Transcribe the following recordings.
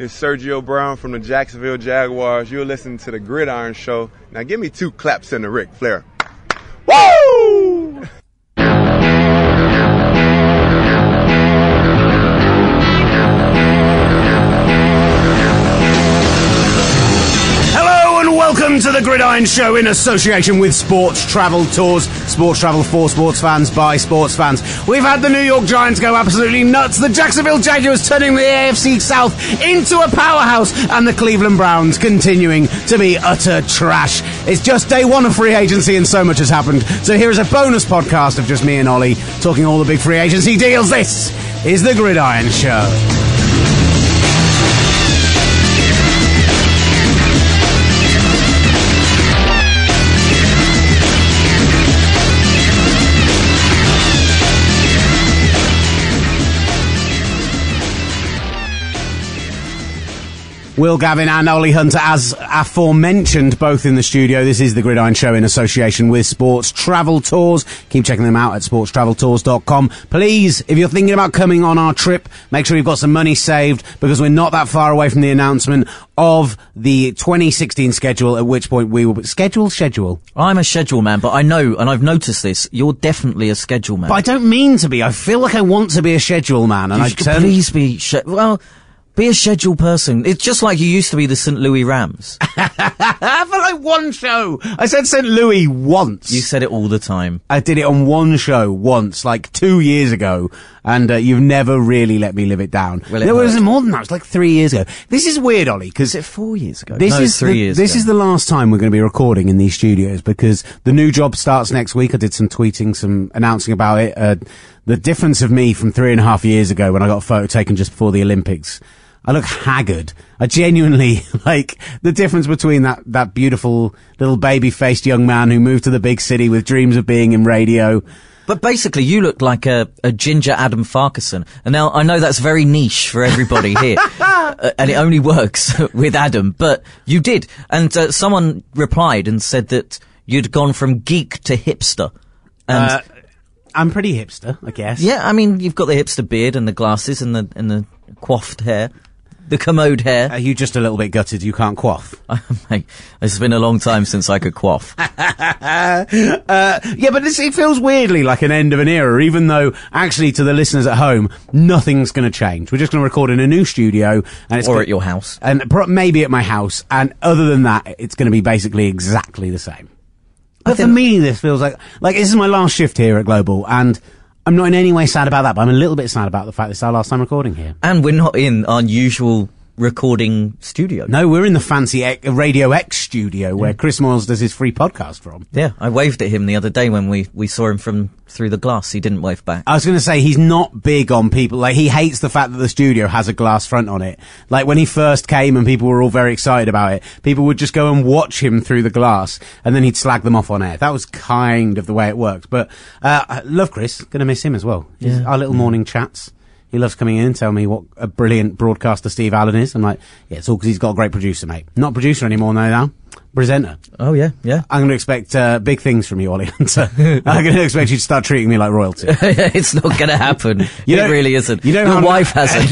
It's Sergio Brown from the Jacksonville Jaguars. You're listening to the Gridiron Show. Now give me two claps in the Ric Flair. Woo! Show in association with Sports Travel Tours. Sports Travel for sports fans by sports fans. We've had the New York Giants go absolutely nuts. The Jacksonville Jaguars turning the AFC South into a powerhouse, and the Cleveland Browns continuing to be utter trash. It's just day one of free agency, and so much has happened. So here is a bonus podcast of just me and Ollie talking all the big free agency deals. This is the Gridiron Show. Will Gavin and Ollie Hunter, as aforementioned, both in the studio. This is the Gridiron Show in association with Sports Travel Tours. Keep checking them out at sportstraveltours.com. Please, if you're thinking about coming on our trip, make sure you've got some money saved because we're not that far away from the announcement of the 2016 schedule, at which point we will... Schedule? Schedule. I'm a schedule man, but I know, and I've noticed this, you're definitely a schedule man. But I don't mean to be. I feel like I want to be a schedule man. And you I turn- please be, sch- well, be a scheduled person. It's just like you used to be the St. Louis Rams. for like one show. I said St. Louis once. you said it all the time. I did it on one show once, like two years ago, and uh, you've never really let me live it down. Well, it there was hurt. more than that. It was like three years ago. This is weird, Ollie, because it four years ago? this no, is three the, years This ago. is the last time we're going to be recording in these studios because the new job starts next week. I did some tweeting, some announcing about it. Uh, the difference of me from three and a half years ago when I got a photo taken just before the Olympics. I look haggard. I genuinely like the difference between that, that beautiful little baby faced young man who moved to the big city with dreams of being in radio. But basically, you look like a, a ginger Adam Farquharson. And now I know that's very niche for everybody here, uh, and it only works with Adam. But you did, and uh, someone replied and said that you'd gone from geek to hipster. And Uh, I'm pretty hipster, I guess. yeah, I mean, you've got the hipster beard and the glasses and the and the coiffed hair, the commode hair. Are you just a little bit gutted you can't quaff? Mate, it's been a long time since I could quaff. Uh, yeah, but it feels weirdly like an end of an era, even though actually to the listeners at home, nothing's going to change. We're just going to record in a new studio, and it's or at your house. and pro- maybe at my house. And other than that, it's going to be basically exactly the same. But for me, this feels like like this is my last shift here at Global, and I'm not in any way sad about that. But I'm a little bit sad about the fact this is our last time recording here. And we're not in our usual recording studio. No, we're in the fancy Radio X studio where Chris Moyles does his free podcast from. Yeah, I waved at him the other day when we, we saw him from through the glass. He didn't wave back. I was going to say he's not big on people. Like he hates the fact that the studio has a glass front on it. Like when he first came and people were all very excited about it, people would just go and watch him through the glass, and then he'd slag them off on air. That was kind of the way it worked. But uh, I love Chris. Going to miss him as well. Our little morning chats. He loves coming in and telling me what a brilliant broadcaster Steve Allen is. I'm like, yeah, it's all because he's got a great producer, mate. Not producer anymore, no, now. Presenter. Oh yeah, yeah. I'm going to expect uh, big things from you, Ollie Hunter. I'm going to expect you to start treating me like royalty. it's not going to happen. You it really isn't. you know Your wife hasn't.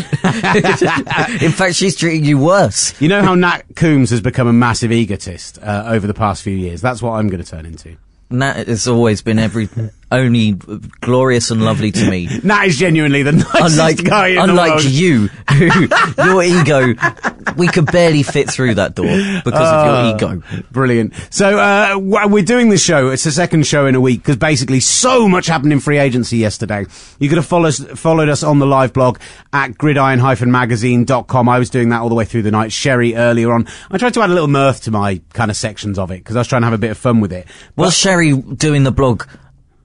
In fact, she's treating you worse. You know how Nat Coombs has become a massive egotist uh, over the past few years? That's what I'm going to turn into. Nat has always been every only glorious and lovely to me. that is genuinely the nicest Unlike, guy in unlike the world. you, who, your ego, we could barely fit through that door because Ah. of your ego. Brilliant. So uh, we're doing this show. It's the second show in a week because basically so much happened in free agency yesterday. You could have followed us, followed us on the live blog at gridiron-magazine.com. I was doing that all the way through the night. Sherry earlier on. I tried to add a little mirth to my kind of sections of it because I was trying to have a bit of fun with it. Was Sherry doing the blog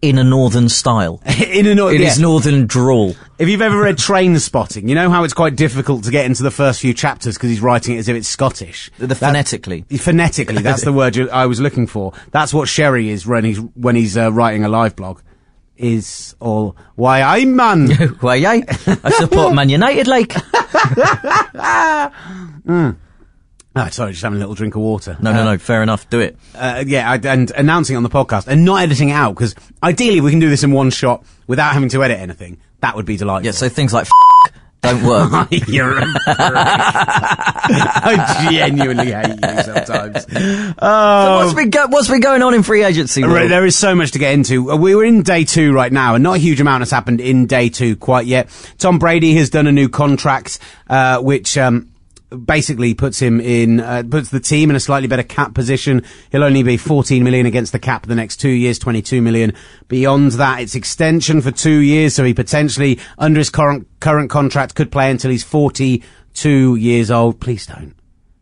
in a northern style? in an, In yeah. his northern drawl? If you've ever read Train Spotting, you know how it's quite difficult to get into the first few chapters because he's writing it as if it's Scottish. The That- phonetically. Phonetically, that's the word I was looking for. That's what Sherry is when he's when he's uh, writing a live blog. Is all why I'm man. Why, I I support Man United, like. Ah, sorry, just having a little drink of water. No, no, no. Fair enough. Do it. Uh, yeah, I, and announcing on the podcast and not editing it out because ideally we can do this in one shot without having to edit anything. That would be delightful. Yeah. So things like f- don't work. You're a. I genuinely hate you sometimes. Oh. what's been go- what's been going on in free agency? Right, there is so much to get into. Uh, We were in day two right now, and not a huge amount has happened in day two quite yet. Tom Brady has done a new contract, uh, which um, basically puts him in, uh, puts the team in a slightly better cap position. He'll only be 14 million against the cap the next two years, 22 million. Beyond that, it's extension for two years, so he potentially, under his current current contract, could play until he's 42 years old. Please don't.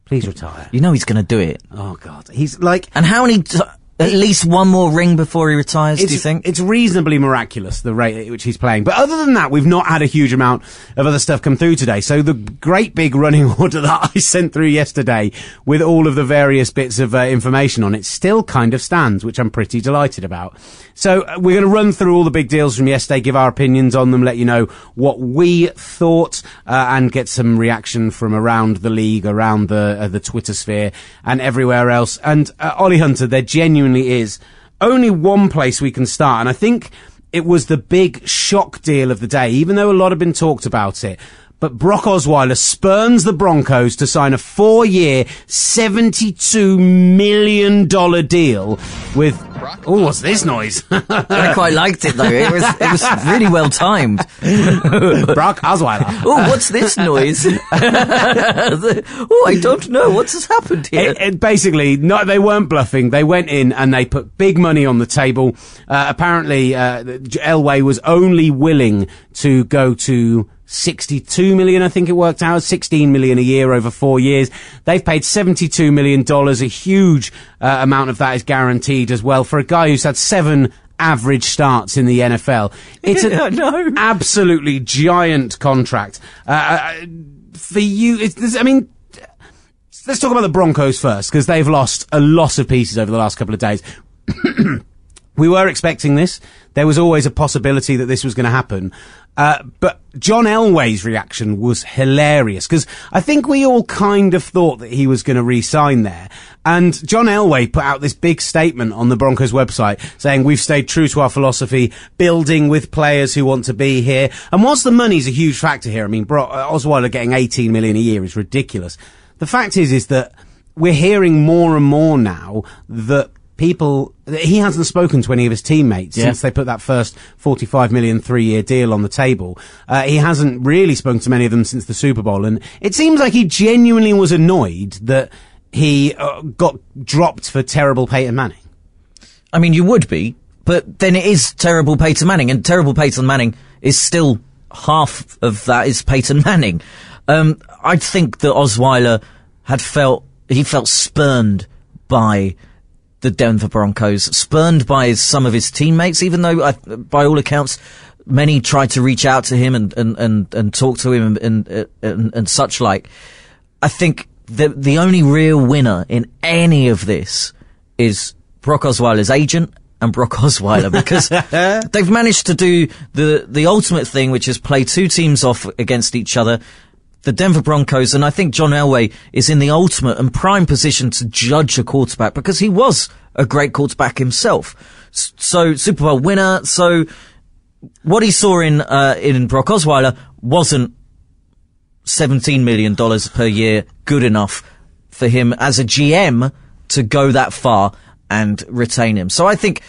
Please retire. You know he's going to do it. Oh God, he's like And how many? T- at least one more ring before he retires. Do you think? it's reasonably miraculous the rate at which he's playing? But other than that, we've not had a huge amount of other stuff come through today. So the great big running order that I sent through yesterday with all of the various bits of uh, information on it still kind of stands, which I'm pretty delighted about. So uh, we're going to run through all the big deals from yesterday, give our opinions on them, let you know what we thought, uh, and get some reaction from around the league, around the uh, the Twitter sphere, and everywhere else. And uh, Ollie Hunter, there genuinely is only one place we can start, and I think it was the big shock deal of the day, even though a lot have been talked about it. But Brock Osweiler spurns the Broncos to sign a four-year, $72 million deal with... Brock. Oh, what's this noise? I quite liked it though. It was it was really well timed. Brock Osweiler. Oh, what's this noise? oh, I don't know. What's has happened here? It, it basically, no, they weren't bluffing. They went in and they put big money on the table. Uh, apparently, uh, Elway was only willing to go to 62 million, I think it worked out, 16 million a year over four years. They've paid 72 million dollars. A huge uh, amount of that is guaranteed as well for a guy who's had seven average starts in the NFL. It's an know. absolutely giant contract. Uh, uh, for you, it's, I mean, let's talk about the Broncos first because they've lost a lot of pieces over the last couple of days. we were expecting this. There was always a possibility that this was going to happen. Uh, but John Elway's reaction was hilarious because I think we all kind of thought that he was going to re-sign there. And John Elway put out this big statement on the Broncos website saying we've stayed true to our philosophy, building with players who want to be here. And whilst the money's a huge factor here, I mean, Bro- uh, Osweiler getting 18 million a year is ridiculous. The fact is, is that we're hearing more and more now that people he hasn't spoken to any of his teammates Yeah. since they put that first 45 million three year deal on the table. Uh, he hasn't really spoken to many of them since the Super Bowl, and it seems like he genuinely was annoyed that he uh, got dropped for terrible Peyton Manning. I mean, you would be, but then it is terrible Peyton Manning, and terrible Peyton Manning is still half of that is Peyton Manning. Um, I think that Osweiler had felt he felt spurned by the Denver Broncos, spurned by some of his teammates, even though, I, by all accounts, many tried to reach out to him and and and, and talk to him and, and and and such like. I think the the only real winner in any of this is Brock Osweiler's agent and Brock Osweiler because they've managed to do the the ultimate thing, which is play two teams off against each other. The Denver Broncos, and I think John Elway is in the ultimate and prime position to judge a quarterback because he was a great quarterback himself. So Super Bowl winner. So what he saw in uh, in Brock Osweiler wasn't seventeen million dollars per year good enough for him as a GM to go that far and retain him. So I think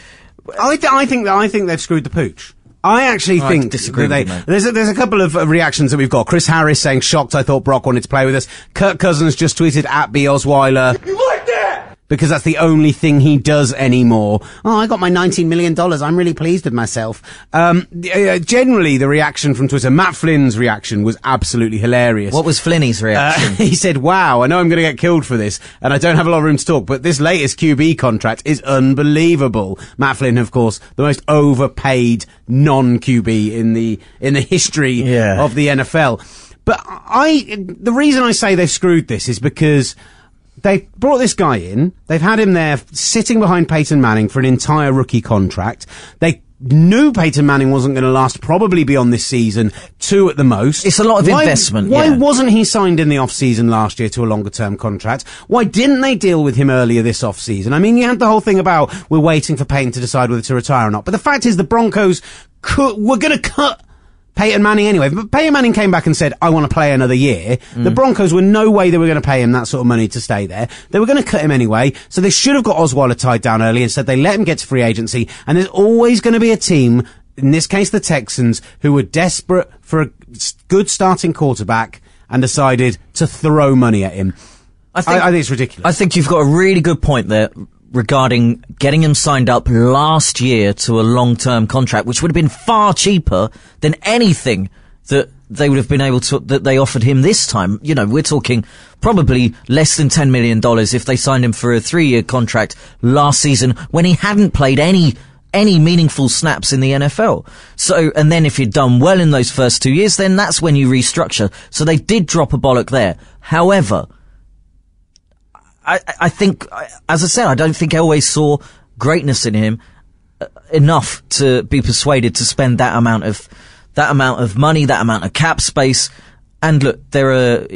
I, th- I think I think they've screwed the pooch. I actually I think disagree that with they, you, there's a, there's a couple of uh, reactions that we've got. Chris Harris saying shocked. I thought Brock wanted to play with us. Kirk Cousins just tweeted at B Osweiler. You like that? Because that's the only thing he does anymore. Oh, I got my $19 million. I'm really pleased with myself. Um, uh, generally, the reaction from Twitter, Matt Flynn's reaction was absolutely hilarious. what was Flinney's Uh, reaction? he said, wow, I know I'm going to get killed for this, and I don't have a lot of room to talk, but this latest QB contract is unbelievable. Matt Flynn, of course, the most overpaid non-QB in the, in the history Yeah. of the NFL. But I, the reason I say they've screwed this is because they brought this guy in. They've had him there sitting behind Peyton Manning for an entire rookie contract. They knew Peyton Manning wasn't going to last probably beyond this season, two at the most. It's a lot of Why- investment, Why yeah. wasn't he signed in the off season last year to a longer term contract? Why didn't they deal with him earlier this off season? I mean, you had the whole thing about we're waiting for Peyton to decide whether to retire or not. But the fact is, the Broncos could, were going to cut Peyton Manning anyway. But Peyton Manning came back and said, I want to play another year. The mm. Broncos were no way they were going to pay him that sort of money to stay there. They were going to cut him anyway. So they should have got Osweiler tied down early. Instead, they let him get to free agency. And there's always going to be a team, in this case the Texans, who were desperate for a good starting quarterback and decided to throw money at him. I think- I think it's ridiculous. I think you've got a really good point there regarding getting him signed up last year to a long-term contract, which would have been far cheaper than anything that they would have been able to, that they offered him this time. You know, we're talking probably less than $10 million if they signed him for a three-year contract last season when he hadn't played any any meaningful snaps in the NFL. So, and then if you'd done well in those first two years, then that's when you restructure. So they did drop a bollock there. However, I, I- I think, as I said, I don't think Elway saw greatness in him uh, enough to be persuaded to spend that amount of that amount of money, that amount of cap space. And look, there are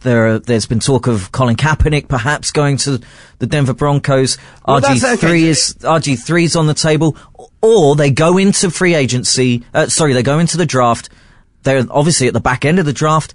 there are there's been talk of Colin Kaepernick perhaps going to the Denver Broncos. Well, RG okay. three is RG three is on the table, or they go into free agency. Uh, sorry, they go into the draft. They're obviously at the back end of the draft.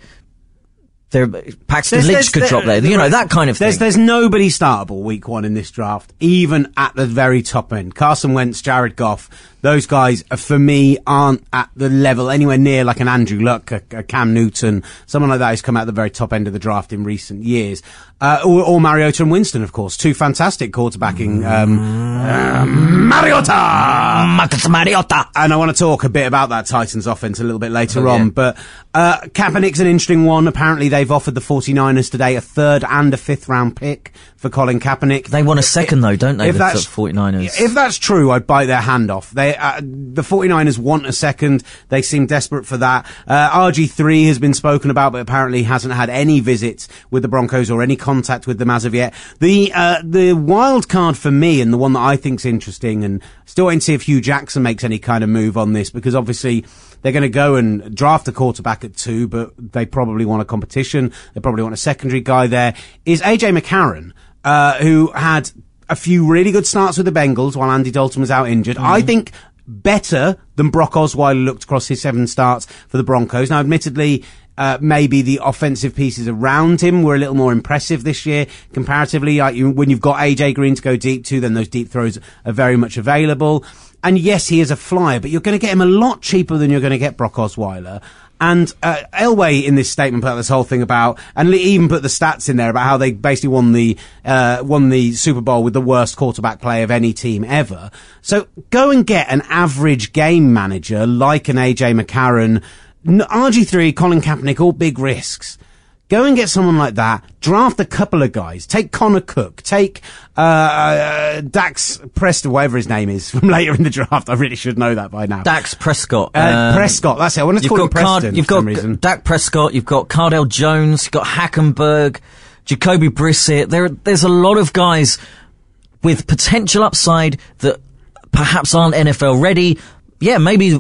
They're, Paxton There's- Lynch there's- could there- drop there, you know that kind of thing. There's there's nobody startable week one in this draft, even at the very top end. Carson Wentz, Jared Goff, those guys uh, for me aren't at the level anywhere near like an Andrew Luck, a, a Cam Newton, someone like that who's come out at the very top end of the draft in recent years. Uh, or, or Mariota and Winston, of course, two fantastic quarterbacking. Um, um, Mariota. Marcus Mariota. And I want to talk a bit about that Titans offense a little bit later Oh, on. yeah. But uh, Kaepernick's an interesting one. Apparently, they've offered the 49ers today a third and a fifth round pick for Colin Kaepernick. They want a second though, don't they? If the that's- 49ers. If that's true, I'd bite their hand off. They, uh, the 49ers want a second. They seem desperate for that. Uh, RG3 has been spoken about, but apparently hasn't had any visits with the Broncos or any contact with them as of yet. The, uh, the wild card for me and the one that I think's interesting and still waiting to see if Hue Jackson makes any kind of move on this because obviously they're going to go and draft a quarterback at two, but they probably want a competition. They probably want a secondary guy there. Is AJ McCarron, uh, who had a few really good starts with the Bengals while Andy Dalton was out injured. I think better than Brock Osweiler looked across his seven starts for the Broncos. Now, admittedly, uh, maybe the offensive pieces around him were a little more impressive this year comparatively. Like you, when you've got AJ Green to go deep to, then those deep throws are very much available. And yes, he is a flyer, but you're going to get him a lot cheaper than you're going to get Brock Osweiler. And uh, Elway in this statement put out this whole thing about, and even put the stats in there about how they basically won the uh, won the Super Bowl with the worst quarterback play of any team ever. So go and get an average game manager like an AJ McCarron, RG3, Colin Kaepernick, all big risks. Go and get someone like that. Draft a couple of guys. Take Connor Cook. Take uh, uh, Dax Preston, whatever his name is, from later in the draft. I really should know that by now. Dax Prescott. Uh, Um, Prescott. That's it. I wanted to call him got, Card- you've for some got reason. Dak Prescott, you've got Cardale Jones, you've got Hackenberg, Jacoby Brissett. There, there's a lot of guys with potential upside that perhaps aren't NFL ready. Yeah, maybe,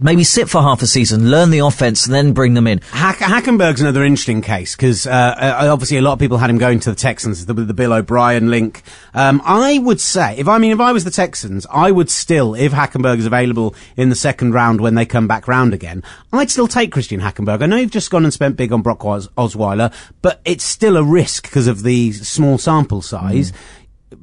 maybe sit for half a season, learn the offense, and then bring them in. Hack- Hackenberg's another interesting case because uh, uh, obviously a lot of people had him going to the Texans the, the Bill O'Brien link. Um, I would say, if I mean, if I was the Texans, I would still, if Hackenberg is available in the second round when they come back round again, I'd still take Christian Hackenberg. I know you've just gone and spent big on Brock Os- Osweiler, but it's still a risk because of the small sample size.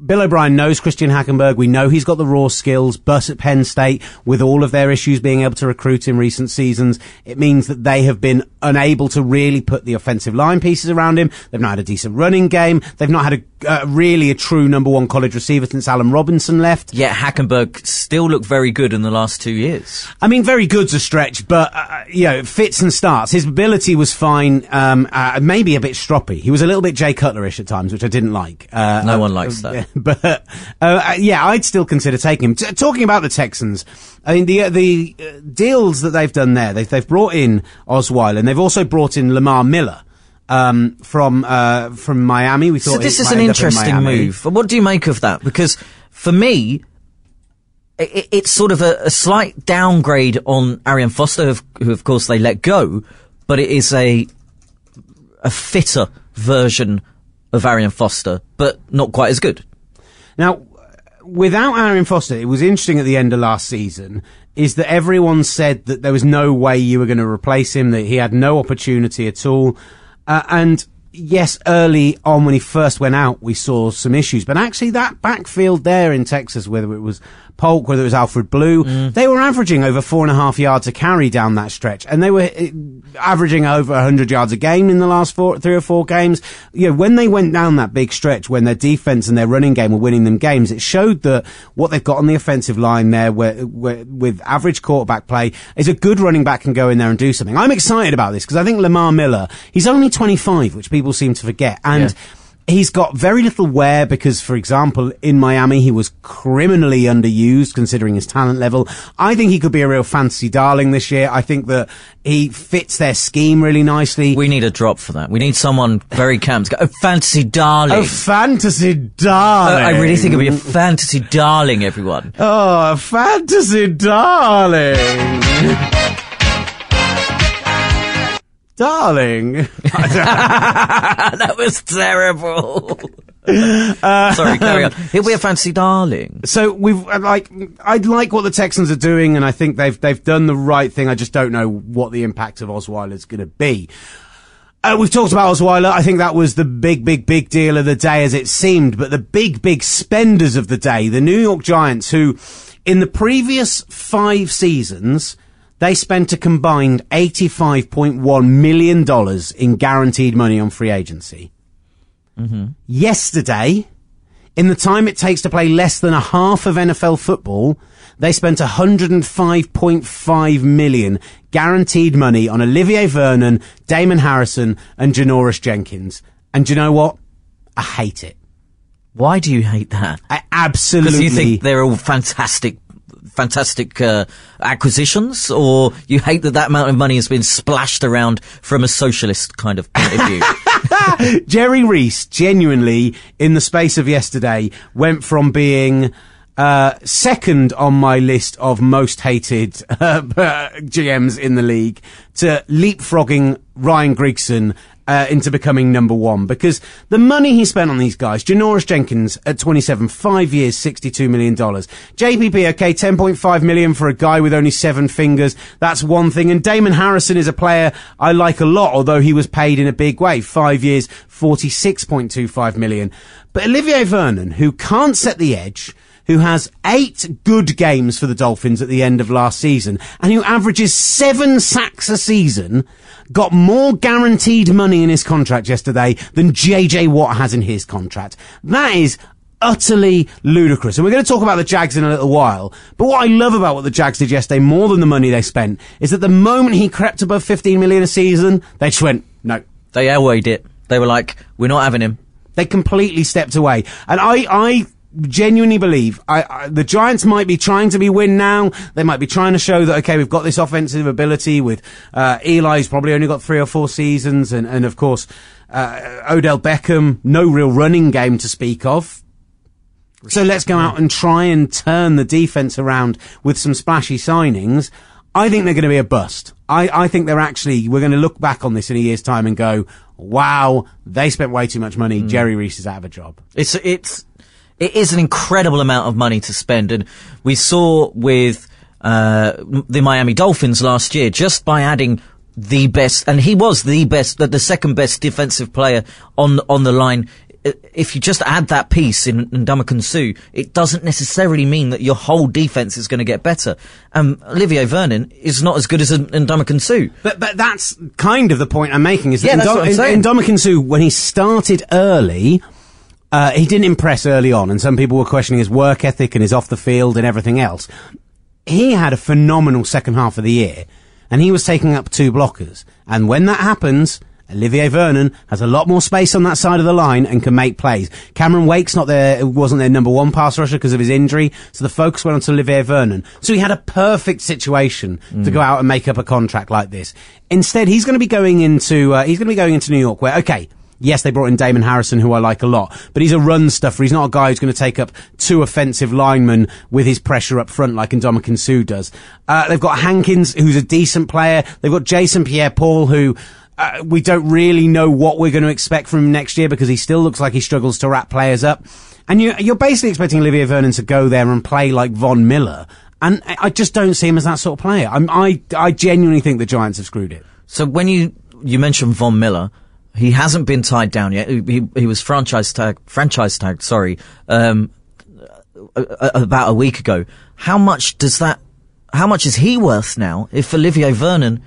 Bill O'Brien knows Christian Hackenberg. We know he's got the raw skills, but at Penn State, with all of their issues being able to recruit in recent seasons, it means that they have been unable to really put the offensive line pieces around him. They've not had a decent running game. They've not had a uh, really a true number one college receiver since Allen Robinson left. Yet Hackenberg still looked very good in the last two years. I mean, very good's a stretch, but uh, you know, fits and starts. His ability was fine. Um, uh, maybe a bit stroppy. He was a little bit Jay Cutlerish at times, which I didn't like. Uh, No uh, one likes that. But uh, yeah, I'd still consider taking him. T- talking about the Texans, I mean the uh, the deals that they've done there. They've they've brought in Osweiler, and they've also brought in Lamar Miller. Um, from uh, from Miami, we thought So this it is an in interesting Miami. move. What do you make of that? Because for me, i i- it's sort of a, a slight downgrade on Arian Foster, who, who of course they let go, but it is a a fitter version of Arian Foster, but not quite as good. Now, without Arian Foster, it was interesting at the end of last season. is that everyone said that there was no way you were going to replace him, that he had no opportunity at all. Uh, and yes, early on when he first went out, we saw some issues, but actually that backfield there in Texas, whether it was Polk, whether it was Alfred Blue, Mm. they were averaging over four and a half yards a carry down that stretch, and they were uh, averaging over 100 yards a game in the last four, three or four games. You know, when they went down that big stretch, when their defense and their running game were winning them games, it showed that what they've got on the offensive line there, where, where, with average quarterback play, is a good running back can go in there and do something. I'm excited about this because I think Lamar Miller, he's only 25, which people seem to forget, and. Yeah. He's got very little wear because, for example, in Miami, he was criminally underused considering his talent level. I think he could be a real fantasy darling this year. I think that he fits their scheme really nicely. We need a drop for that. We need someone very camp to go, oh, fantasy darling. a fantasy darling. I really think it'd be a fantasy darling, everyone. Oh, a fantasy darling. Darling. that was terrible. Sorry, carry on. He'll be a fantasy darling. So we've uh, like I like what the Texans are doing, and I think they've they've done the right thing. I just don't know what the impact of Osweiler is going to be. Uh, we've talked about Osweiler. I think that was the big, big, big deal of the day as it seemed. But the big, big spenders of the day, the New York Giants, who in the previous five seasons, they spent a combined $85.1 million in guaranteed money on free agency. Mm-hmm. Yesterday, in the time it takes to play less than a half of NFL football, they spent 105.5 million guaranteed money on Olivier Vernon, Damon Harrison, and Janoris Jenkins. And do you know what? I hate it. Why do you hate that? I absolutely. Because you think they're all fantastic, fantastic uh, acquisitions, or you hate that that amount of money has been splashed around from a socialist kind of point of view? Jerry Reese genuinely, in the space of yesterday, went from being uh, second on my list of most hated uh, GMs in the league to leapfrogging Ryan Grigson. Uh, into becoming number one because the money he spent on these guys, Janoris Jenkins at 27, five years, $62 million. JPP, okay, 10.5 million for a guy with only seven fingers. That's one thing. And Damon Harrison is a player I like a lot, although he was paid in a big way. Five years, 46.25 million. But Olivier Vernon, who can't set the edge, who has eight good games for the Dolphins at the end of last season, and who averages seven sacks a season, got more guaranteed money in his contract yesterday than JJ Watt has in his contract. That is utterly ludicrous. And we're going to talk about the Jags in a little while. But what I love about what the Jags did yesterday, more than the money they spent, is that the moment he crept above 15 million a season, they just went, no, they airwayed it. They were like, we're not having him. they completely stepped away. And I, I genuinely believe I, I, the Giants might be trying to be win now. They might be trying to show that, okay, we've got this offensive ability with, uh, Eli's probably only got three or four seasons. And, and of course, uh, Odell Beckham, no real running game to speak of. So let's go out and try and turn the defense around with some splashy signings. I think they're going to be a bust. I, I think they're actually, we're going to look back on this in a year's time and go, wow, they spent way too much money. Jerry Reese is out of a job. It's it's it is an incredible amount of money to spend, and we saw with uh, the Miami Dolphins last year just by adding the best, and he was the best, the, the second best defensive player on on the line. If you just add that piece in, Ndamukong Suh, it doesn't necessarily mean that your whole defense is going to get better. Um, Olivier Vernon is not as good as Ndamukong Suh. But but that's kind of the point I'm making. Is that Yeah, in, that's what I'm saying. Ndamukong Suh, when he started early, uh, he didn't impress early on, and some people were questioning his work ethic and his off the field and everything else. He had a phenomenal second half of the year, and he was taking up two blockers. And when that happens, Olivier Vernon has a lot more space on that side of the line and can make plays. Cameron Wake's not there, wasn't their number one pass rusher because of his injury, so the focus went on to Olivier Vernon. So he had a perfect situation to go out and make up a contract like this. Instead, he's going to be going into, uh, he's going to be going into New York where, okay, Yes, they brought in Damon Harrison, who I like a lot, but he's a run stuffer. He's not a guy who's going to take up two offensive linemen with his pressure up front like Ndamukong Suh does. Uh, they've got Hankins, who's a decent player. They've got Jason Pierre-Paul, who uh, we don't really know what we're going to expect from him next year because he still looks like he struggles to wrap players up. And you, you're basically expecting Olivier Vernon to go there and play like Von Miller And I I just don't see him as that sort of player. I'm, I, I genuinely think the Giants have screwed it. So when you you mentioned Von Miller, he hasn't been tied down yet. He, he, he was franchise tag franchise tagged. Sorry, um, about a week ago. How much does that? How much is he worth now? If Olivier Vernon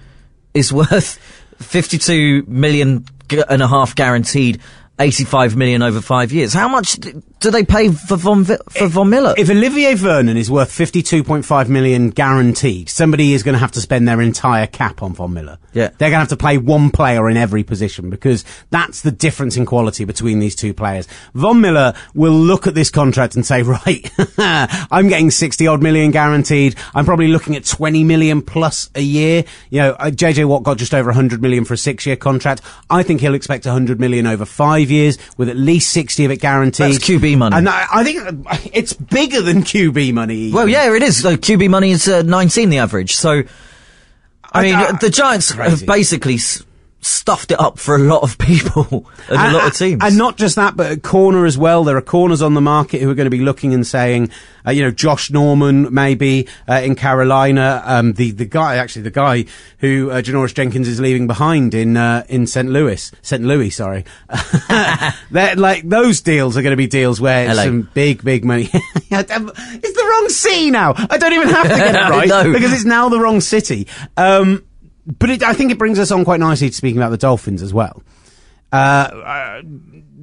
is worth fifty two million g- and a half guaranteed. 85 million over five years. How much do they pay for Von, for Von Miller? If Olivier Vernon is worth 52.5 million guaranteed, somebody is going to have to spend their entire cap on Von Miller. Yeah. They're going to have to play one player in every position because that's the difference in quality between these two players. Von Miller will look at this contract and say, right, I'm getting 60 odd million guaranteed. I'm probably looking at 20 million plus a year. You know, uh, JJ Watt got just over 100 million for a six year contract. I think he'll expect 100 million over five years with at least 60 of it guaranteed. That's QB money. And I, I think it's bigger than QB money. Well, yeah, it is. QB money is uh, 19 the average. So, I mean, uh, the Giants have basically s- stuffed it up for a lot of people and, a lot of teams. And not just that, but at corner as well. There are corners on the market who are going to be looking and saying, uh, you know, Josh Norman maybe uh, in Carolina. Um, the the guy, actually, the guy who uh, Janoris Jenkins is leaving behind in uh, in St. Louis, St. Louis, sorry. They're like those deals are going to be deals where it's LA. some big, big money. it's the wrong city now. I don't even have to get it right know. because it's now the wrong city. Um, but it, I think it brings us on quite nicely to speaking about the Dolphins as well. Uh, uh,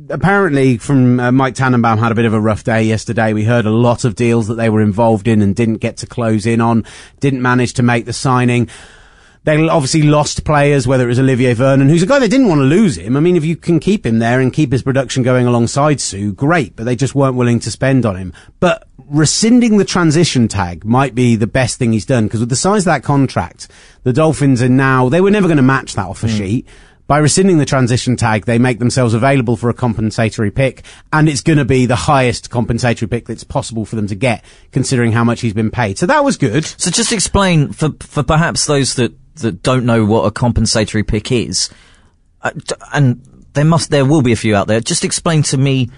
apparently, from uh, Mike Tannenbaum had a bit of a rough day yesterday. We heard a lot of deals that they were involved in and didn't get to close in on, didn't manage to make the signing. They obviously lost players, whether it was Olivier Vernon, who's a guy they didn't want to lose him. I mean, if you can keep him there and keep his production going alongside Suh, great, but they just weren't willing to spend on him. But rescinding the transition tag might be the best thing he's done, because with the size of that contract, the Dolphins are now, they were never going to match that offer hmm. sheet. By rescinding the transition tag, they make themselves available for a compensatory pick, and it's going to be the highest compensatory pick that's possible for them to get, considering how much he's been paid. So that was good. so just explain for for perhaps those that that don't know what a compensatory pick is, uh, and there must there will be a few out there. Just explain to me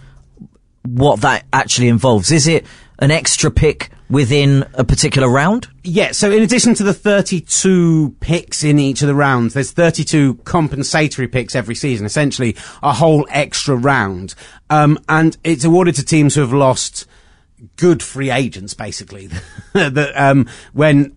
what that actually involves. Is it an extra pick within a particular round? Yeah, so in addition to the 32 picks in each of the rounds, there's 32 compensatory picks every season, essentially a whole extra round. Um, and it's awarded to teams who have lost good free agents, basically. that um, when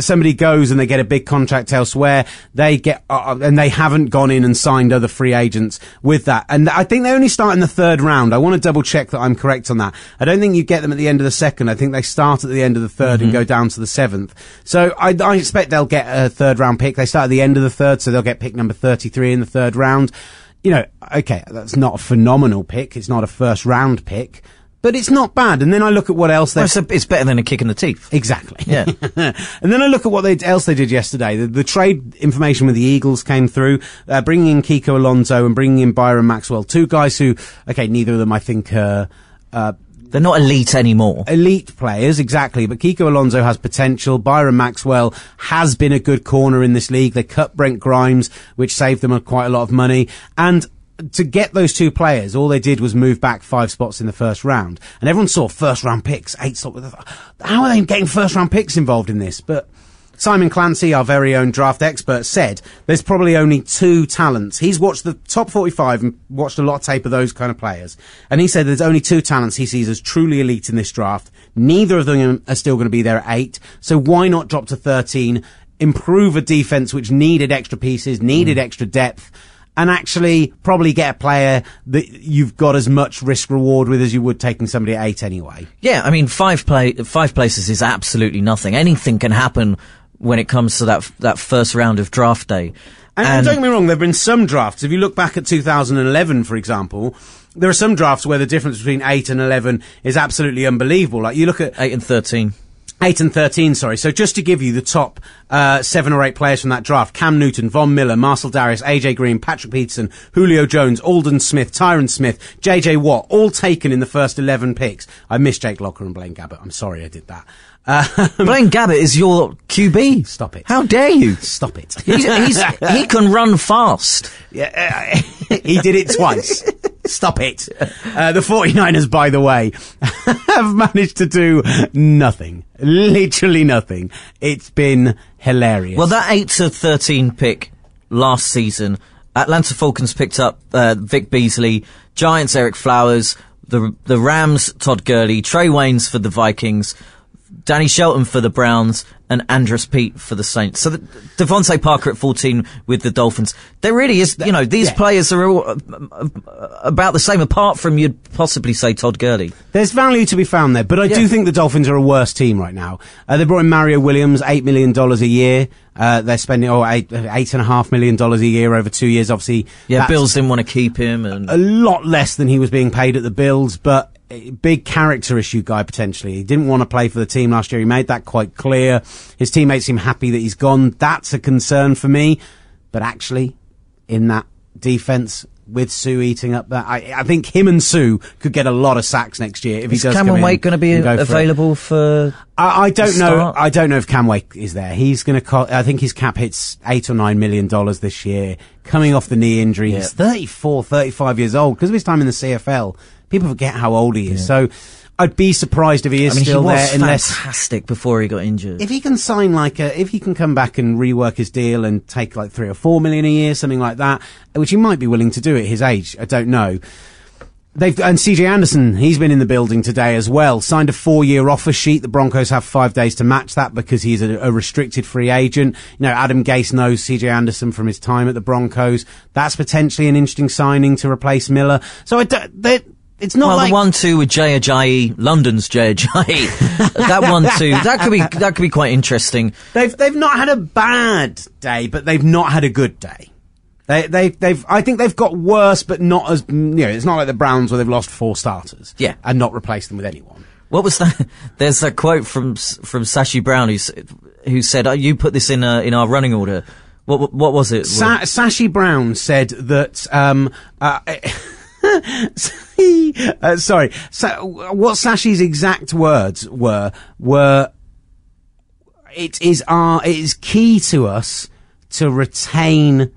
somebody goes and they get a big contract elsewhere, they get uh, and they haven't gone in and signed other free agents with that. And I think they only start in the third round. I want to double check that I'm correct on that. I don't think you get them at the end of the second. I think they start at the end of the 3rd and go down to the seventh. So I, I expect they'll get a third round pick. They start at the end of the third, so they'll get pick number 33 in the third round. You know, okay, that's not a phenomenal pick. It's not a first round pick. But it's not bad. And then I look at what else they Well, it's, a, it's better than a kick in the teeth. Exactly. Yeah. and then I look at what they, else they did yesterday. The, the trade information with the Eagles came through, uh, bringing in Kiko Alonso and bringing in Byron Maxwell. Two guys who, okay, neither of them I think are, uh, They're not elite anymore. elite players, exactly. But Kiko Alonso has potential. Byron Maxwell has been a good corner in this league. They cut Brent Grimes, which saved them quite a lot of money. And to get those two players, all they did was move back five spots in the first round. And everyone saw first round picks, eight spots. How are they getting first round picks involved in this? But Simon Clancy, our very own draft expert, said there's probably only two talents. He's watched the top 45 and watched a lot of tape of those kind of players. And he said there's only two talents he sees as truly elite in this draft. Neither of them are still going to be there at eight. So why not drop to 13, improve a defense which needed extra pieces, needed mm. extra depth, and actually probably get a player that you've got as much risk reward with as you would taking somebody at eight anyway. Yeah, I mean, five play five places is absolutely nothing. Anything can happen when it comes to that that first round of draft day. And, and don't get me wrong, there have been some drafts. If you look back at 2011, for example, there are some drafts where the difference between 8 and 11 is absolutely unbelievable. Like you look at eight and thirteen. 8 and 13, sorry. So just to give you the top uh, seven or eight players from that draft, Cam Newton, Von Miller, Marcell Dareus, AJ Green, Patrick Peterson, Julio Jones, Aldon Smith, Tyron Smith, JJ Watt, all taken in the first 11 picks. I miss Jake Locker and Blaine Gabbert. I'm sorry I did that. Uh, Blaine Gabbert is your QB. Stop it. How dare you? stop it. He's, he's, he can run fast. Yeah, uh, he did it twice. Stop it. Uh, the 49ers, by the way, have managed to do nothing. Literally nothing. It's been hilarious. Well, that 8 to 13 pick last season, Atlanta Falcons picked up uh, Vic Beasley, Giants Ereck Flowers, the the Rams Todd Gurley, Trae Waynes for the Vikings, Danny Shelton for the Browns, and Andrus Peat for the Saints. So the, DeVante Parker at 14 with the Dolphins. There really is, you know, these yeah. players are all uh, uh, about the same, apart from you'd possibly say Todd Gurley. There's value to be found there, but I do think the Dolphins are a worse team right now. Uh, they brought in Mario Williams, eight million dollars a year. Uh, they're spending oh eight eight and a half million dollars a year over two years. Obviously, Yeah, Bills didn't want to keep him, and a lot less than he was being paid at the Bills, but big character issue guy potentially. He didn't want to play for the team last year. He made that quite clear. His teammates seem happy that he's gone. That's a concern for me. But actually, in that defense with Suh eating up that, I, I think him and Suh could get a lot of sacks next year if is he does. Cameron Wake going to be go available for? I, I don't know. I don't know if Cam Wake is there. He's going to. Co- I think his cap hits eight or nine million dollars this year. Coming off the knee injury, he's Yeah. 34, 35 years old because of his time in the CFL. People forget how old he is. So I'd be surprised if he is I mean, he still was there unless. fantastic before he got injured. If he can sign like a, if he can come back and rework his deal and take like three or four million a year, something like that, which he might be willing to do at his age, I don't know. They've and CJ Anderson, he's been in the building today as well. Signed a four-year offer sheet. The Broncos have five days to match that because he's a, a restricted free agent. You know, Adam Gase knows CJ Anderson from his time at the Broncos. That's potentially an interesting signing to replace Miller. So I don't, it's not well, like the one-two with Jay Ajayi, London's Jay Ajayi, that one-two, that could be that could be quite interesting. They've they've not had a bad day, but they've not had a good day. They they they've I think they've got worse, but not as you know. It's not like the Browns where they've lost four starters, Yeah. and not replaced them with anyone. What was that? There's a quote from from Sashi Brown who who said, oh, "You put this in uh, in our running order." What what was it? Sa- Sashi Brown said that. Um, uh, uh, sorry, Sa- what Sashi's exact words were were. It is our. It is key to us to retain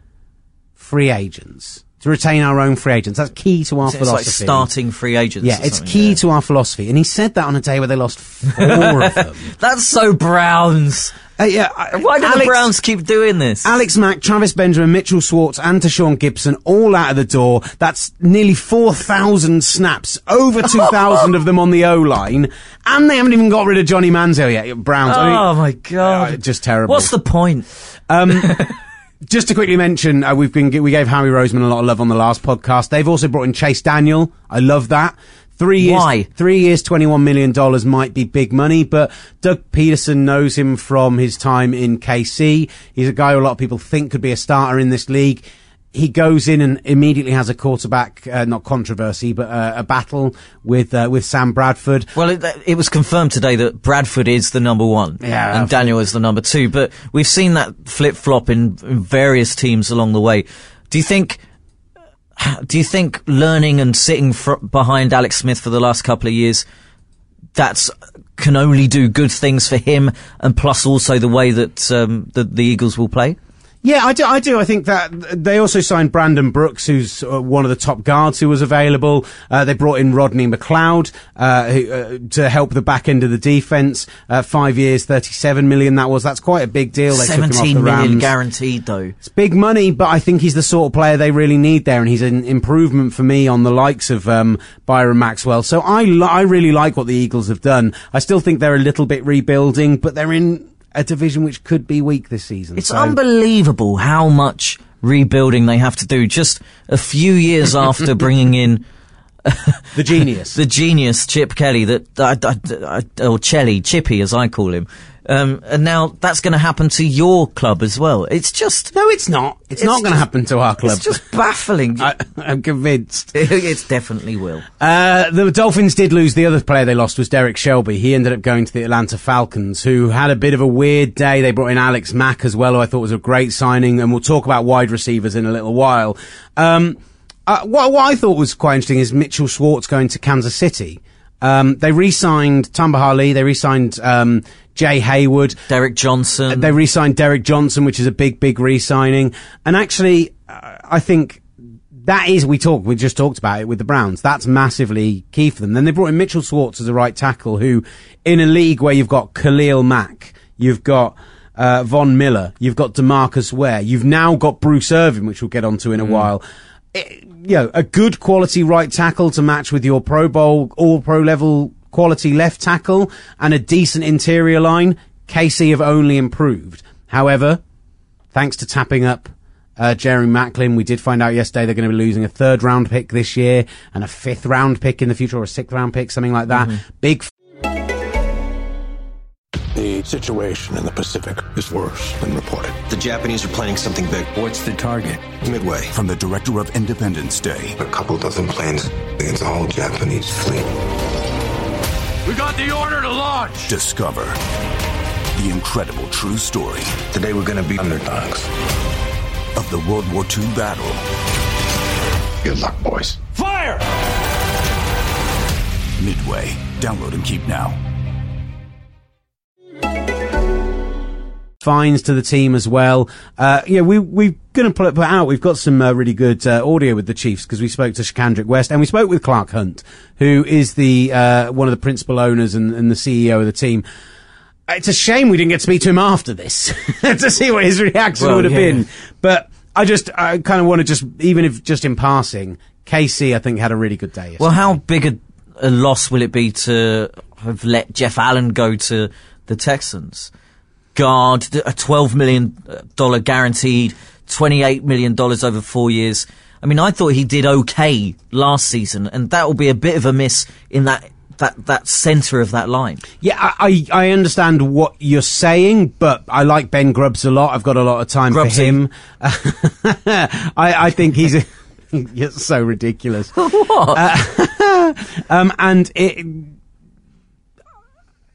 free agents. To retain our own free agents. That's key to our it's philosophy. like starting free agents. Yeah, it's key yeah. to our philosophy. And he said that on a day where they lost four of them. That's so Browns. Uh, yeah, I- Why do the Browns keep doing this? Alex Mack, Travis Benjamin, Mitchell Schwartz, and Tashaun Gipson all out of the door. That's nearly 4,000 snaps. Over 2,000 of them on the O-line. And they haven't even got rid of Johnny Manziel yet. Browns. I mean, oh my god! uh, just terrible. What's the point? just to quickly mention, uh, we've been we gave Harry Roseman a lot of love on the last podcast. They've also brought in Chase Daniel. I love that. Three years, Why? three years, twenty-one million dollars might be big money, but Doug Pederson knows him from his time in KC. He's a guy who a lot of people think could be a starter in this league. He goes in and immediately has a quarterback, uh, not controversy, but uh, a battle with uh, with Sam Bradford. Well, it, it was confirmed today that Bradford is the number one, Yeah, and Daniel is the number two. But we've seen that flip flop in, in various teams along the way. Do you think? Do you think learning and sitting fr- behind Alex Smith for the last couple of years, that's can only do good things for him, and plus also the way that um, the, the Eagles will play? Yeah, I do. I do. I think that they also signed Brandon Brooks, who's uh, one of the top guards who was available. Uh, they brought in Rodney McLeod uh, who, uh, to help the back end of the defense. Uh, five years, thirty-seven million. That was. That's quite a big deal. They took him off the million guaranteed, though. It's big money, but I think he's the sort of player they really need there, and he's an improvement for me on the likes of um, Byron Maxwell. So I, li- I really like what the Eagles have done. I still think they're a little bit rebuilding, but they're in a division which could be weak this season. It's So- unbelievable how much rebuilding they have to do just a few years after bringing in the genius. the genius Chip Kelly that I, I, I- or Chelly Chippy as I call him um, and now that's going to happen to your club as well it's just no, it's not. It's, It's not going to happen to our club. it's just baffling I, I'm convinced. it definitely will Uh, the Dolphins did lose. The other player they lost was Derrick Shelby. He ended up going to the Atlanta Falcons, who had a bit of a weird day. They brought in Alex Mack as well, who I thought was a great signing, and we'll talk about wide receivers in a little while. Um, uh, what, what I thought was quite interesting is Mitchell Schwartz going to Kansas City. Um, they re-signed Tamba Hali. They re-signed um, Jaye Howard. Derrick Johnson They re-signed Derrick Johnson, which is a big, big re-signing. And actually, uh, I think that is, we talked, we just talked about it with the Browns. That's massively key for them. Then they brought in Mitchell Schwartz as a right tackle who, in a league where you've got Khalil Mack, you've got, uh, Von Miller, you've got Demarcus Ware, you've now got Bruce Irvin, which we'll get onto in a while. It- you know, a good quality right tackle to match with your Pro Bowl, all pro level quality left tackle and a decent interior line. KC have only improved. However, thanks to tapping up uh, Jerry Maclin, we did find out yesterday they're going to be losing a third round pick this year and a fifth round pick in the future or a sixth round pick, something like that. Big The situation in the Pacific is worse than reported. The Japanese are planning something big. What's the target? Midway. From the director of Independence Day. A couple dozen planes against the whole Japanese fleet. We got the order to launch. Discover the incredible true story Today we're gonna be underdogs. of the World War II battle Good luck, boys. Fire! Midway. Download and keep now. Fines to the team as well. Uh, yeah, we, we're going to put it put out. We've got some uh, really good uh, audio with the Chiefs because we spoke to Charcandrick West and we spoke with Clark Hunt, who is the uh, one of the principal owners and, and the CEO of the team. It's a shame we didn't get to speak to him after this to see what his reaction Well, would have yeah. been. But I just, I kind of want to just, even if just in passing, KC, I think, had a really good day. Well, how big a, a loss will it be to have let Jeff Allen go to the Texans? Guard, a $12 million guaranteed, $28 million over four years. I mean, I thought he did okay last season, and that will be a bit of a miss in that, that, that center of that line. Yeah, I, I I understand what you're saying, but I like Ben Grubbs a lot. I've got a lot of time Grubbsy. for him. I, I think he's a, you're so ridiculous. what? um, and it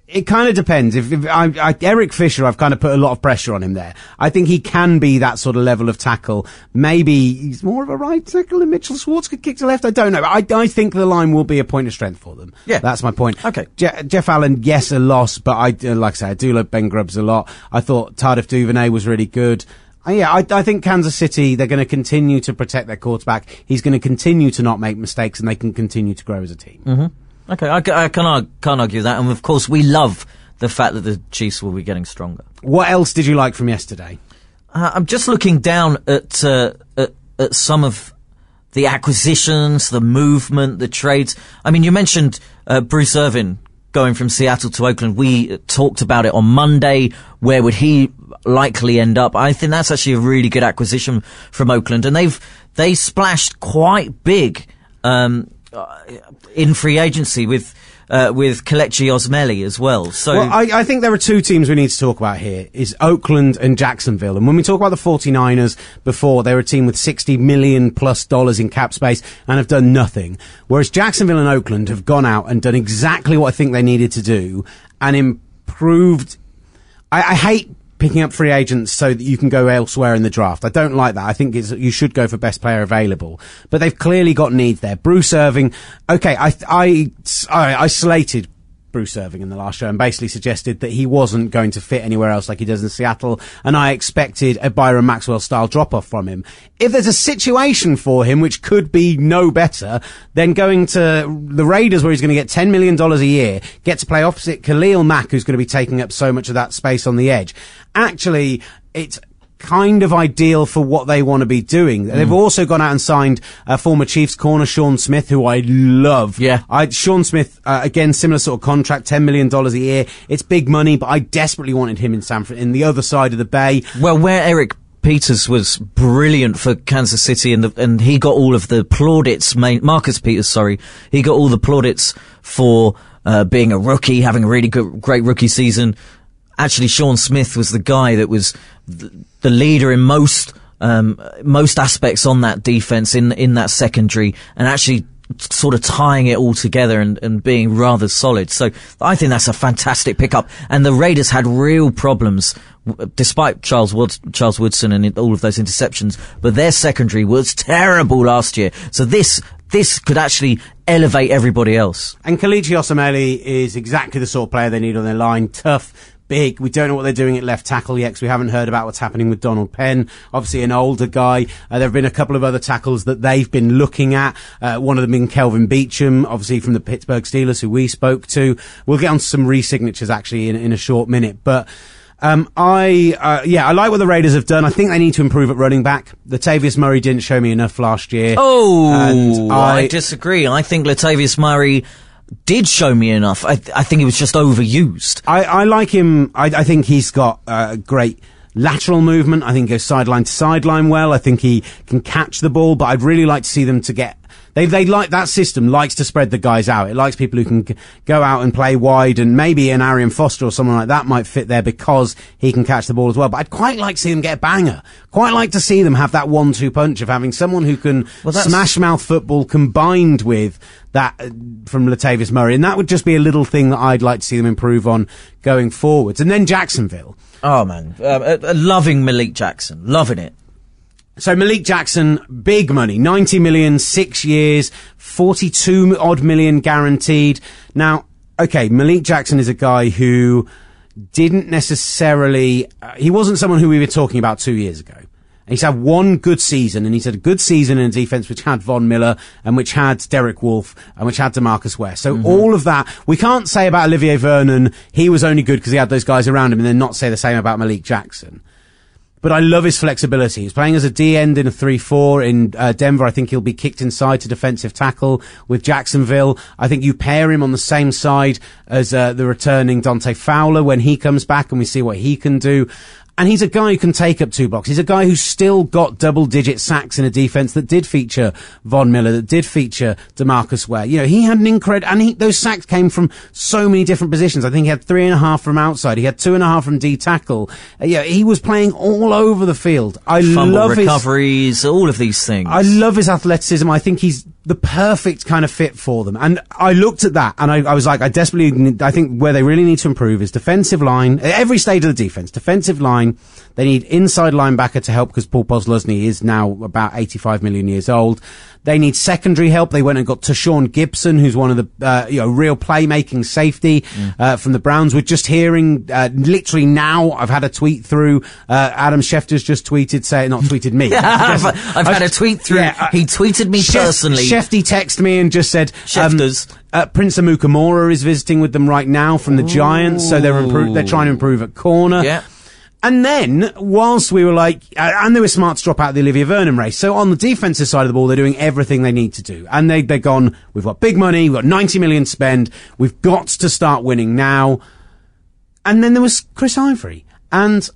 it kind of depends. If, if I, I, Eric Fisher, I've kind of put a lot of pressure on him there. I think he can be that sort of level of tackle. Maybe he's more of a right tackle, and Mitchell Schwartz could kick to left. I don't know. I, I think the line will be a point of strength for them. Yeah. that's my point. Okay. Je- Jeff Allen, yes, a loss, but I, uh, like I say, I do love Ben Grubbs a lot. I thought Tardif Duvernay was really good. Uh, yeah, I, I think Kansas City, they're going to continue to protect their quarterback. He's going to continue to not make mistakes and they can continue to grow as a team. Okay, I, I can't, can't argue that. And of course, we love the fact that the Chiefs will be getting stronger. What else did you like from yesterday? Uh, I'm just looking down at, uh, at at some of the acquisitions, the movement, the trades. I mean, you mentioned uh, Bruce Irvin going from Seattle to Oakland. We talked about it on Monday. Where would he likely end up? I think that's actually a really good acquisition from Oakland, and they've they splashed quite big um, in free agency with. Uh, with Kelechi Osemele as well. So Well, I, I think there are two teams we need to talk about here, is Oakland and Jacksonville. And when we talk about the 49ers before, they were a team with 60 million plus dollars in cap space and have done nothing. Whereas Jacksonville and Oakland have gone out and done exactly what I think they needed to do and improved. I, I hate picking up free agents so that you can go elsewhere in the draft. I don't like that. I think it's, you should go for best player available. But they've clearly got needs there. Bruce Irvin, okay, I, I, I, I slated Bruce Irvin in the last show and basically suggested that he wasn't going to fit anywhere else like he does in Seattle. And I expected a Byron Maxwell style drop off from him. If there's a situation for him which could be no better than going to the Raiders where he's going to get $10 million a year, get to play opposite Khalil Mack who's going to be taking up so much of that space on the edge. Actually, it's kind of ideal for what they want to be doing. They've also gone out and signed uh, former Chiefs corner Sean Smith, who I love. Yeah. I, Sean Smith, uh, again, similar sort of contract, $10 million a year. It's big money, but I desperately wanted him in Sanford, in the other side of the bay. Well, where Eric Peters was brilliant for Kansas City, and the, and he got all of the plaudits. Main, Marcus Peters, sorry, he got all the plaudits for uh, being a rookie, having a really good, great rookie season. Actually, Sean Smith was the guy that was the, leader in most um, most aspects on that defense in in that secondary, and actually sort of tying it all together and, and being rather solid. So I think that's a fantastic pickup. And the Raiders had real problems, despite Charles Woods, Charles Woodson and all of those interceptions. But their secondary was terrible last year. So this this could actually elevate everybody else. And Kelechi Osemele is exactly the sort of player they need on their line. Tough, big. We don't know what they're doing at left tackle yet because we haven't heard about what's happening with Donald Penn. Obviously, an older guy. Uh, there have been a couple of other tackles that they've been looking at. Uh, one of them being Kelvin Beachum, obviously from the Pittsburgh Steelers, who we spoke to. We'll get on to some re-signatures actually in, in a short minute, but. Um, I, uh, yeah, I like what the Raiders have done. I think they need to improve at running back. Latavius Murray didn't show me enough last year. Oh, And I, I- disagree. I think Latavius Murray did show me enough. I, I think he was just overused. I, I like him. I, I think he's got uh, great lateral movement. I think he goes sideline to sideline well. I think he can catch the ball, but I'd really like to see them to get. They, they like that system likes to spread the guys out. It likes people who can g- go out and play wide and maybe an Arian Foster or someone like that might fit there because he can catch the ball as well. But I'd quite like to see them get a banger. Quite like to see them have that one-two punch of having someone who can Well, smash mouth football combined with that uh, from Latavius Murray. And that would just be a little thing that I'd like to see them improve on going forwards. And then Jacksonville. Oh man, uh, uh, loving Malik Jackson, loving it. So Malik Jackson, big money, 90 million, six years, 42 odd million guaranteed. Now, okay, Malik Jackson is a guy who didn't necessarily, uh, he wasn't someone who we were talking about two years ago. He's had one good season, and he's had a good season in a defense which had Von Miller and which had Derek Wolfe and which had Demarcus West. So all of that, we can't say about Olivier Vernon, he was only good because he had those guys around him, and then not say the same about Malik Jackson but I love his flexibility. He's playing as a D end in a 3-4 in uh, Denver. I think he'll be kicked inside to defensive tackle with Jacksonville. I think you pair him on the same side as uh, the returning Dante Fowler when he comes back and we see what he can do. And he's a guy who can take up two blocks. He's a guy who's still got double digit sacks in a defense that did feature Von Miller, that did feature Demarcus Ware. You know, he had an incredible, and he, those sacks came from so many different positions. I think he had three and a half from outside. He had two and a half from D tackle. Uh, yeah, he was playing all over the field. I Fumble love his, recoveries, all of these things. I love his athleticism. I think he's the perfect kind of fit for them. And I looked at that and I, I was like, I desperately, need, I think where they really need to improve is defensive line, every stage of the defense, defensive line. They need inside linebacker to help because Paul Posluszny is now about 85 million years old. They need secondary help. They went and got Tashaun Gipson, who's one of the, uh, you know, real playmaking safety, uh, from the Browns. We're just hearing, uh, literally now, I've had a tweet through, uh, Adam Schefter's just tweeted, say, not tweeted me. I've, I've had a tweet through. Yeah, uh, he tweeted me Chef- personally. Shefty texted me and just said, Shefters. uh, Prince Amukamara is visiting with them right now from the Giants, so they're impro- they're trying to improve at corner. Yeah. And then, whilst we were like, uh, and they were smart to drop out of the Olivier Vernon race. So on the defensive side of the ball, they're doing everything they need to do. And they, they're gone, we've got big money, we've got 90 million to spend, we've got to start winning now. And then there was Chris Ivory. And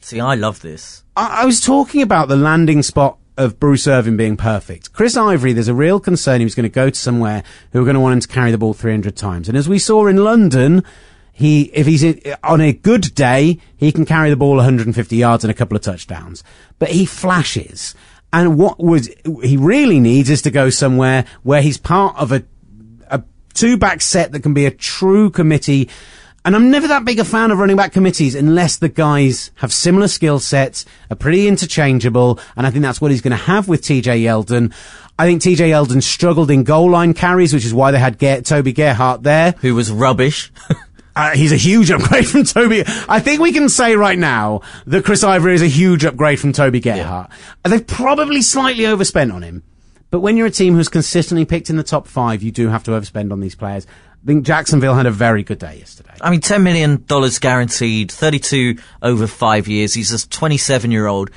See, I love this. I, I was talking about the landing spot of Bruce Irvin being perfect. Chris Ivory, there's a real concern he was going to go to somewhere who are going to want him to carry the ball 300 times. And as we saw in London, he, if he's on a good day, he can carry the ball 150 yards and a couple of touchdowns. But he flashes. And what he really needs is to go somewhere where he's part of a a two back set that can be a true committee. And I'm never that big a fan of running back committees unless the guys have similar skill sets, are pretty interchangeable, and I think that's what he's going to have with TJ Yeldon. I think TJ Yeldon struggled in goal line carries, which is why they had Ge- Toby Gerhart there. Who was rubbish? Uh, he's a huge upgrade from Toby. I think we can say right now that Chris Ivory is a huge upgrade from Toby Gerhart. And They've probably slightly overspent on him. But when you're a team who's consistently picked in the top five, you do have to overspend on these players. I think Jacksonville had a very good day yesterday. I mean, ten million dollars guaranteed, thirty-two over five years. He's a twenty-seven-year-old.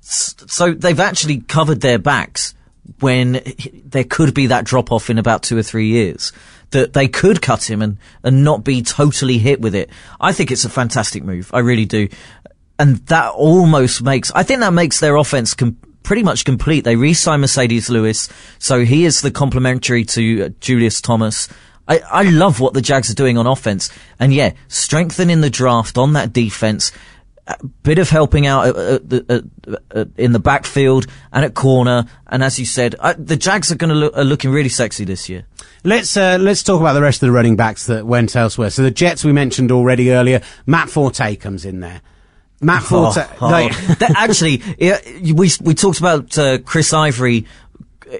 So they've actually covered their backs when there could be that drop off in about two or three years. That they could cut him and, and not be totally hit with it. I think it's a fantastic move. I really do. And that almost makes, I think that makes their offense com- pretty much complete. They re-sign Marcedes Lewis, so he is the complementary to uh, Julius Thomas. I, I love what the Jags are doing on offense. And yeah, strengthening the draft on that defense, bit of helping out at, at, the- at, in the backfield and at corner. And as you said, uh, the Jags are going to look, are looking really sexy this year. Let's uh, let's talk about the rest of the running backs that went elsewhere. So the Jets we mentioned already earlier. Matt Forte comes in there. Matt Forte. Oh, like- that actually, yeah, we we talked about uh, Chris Ivory,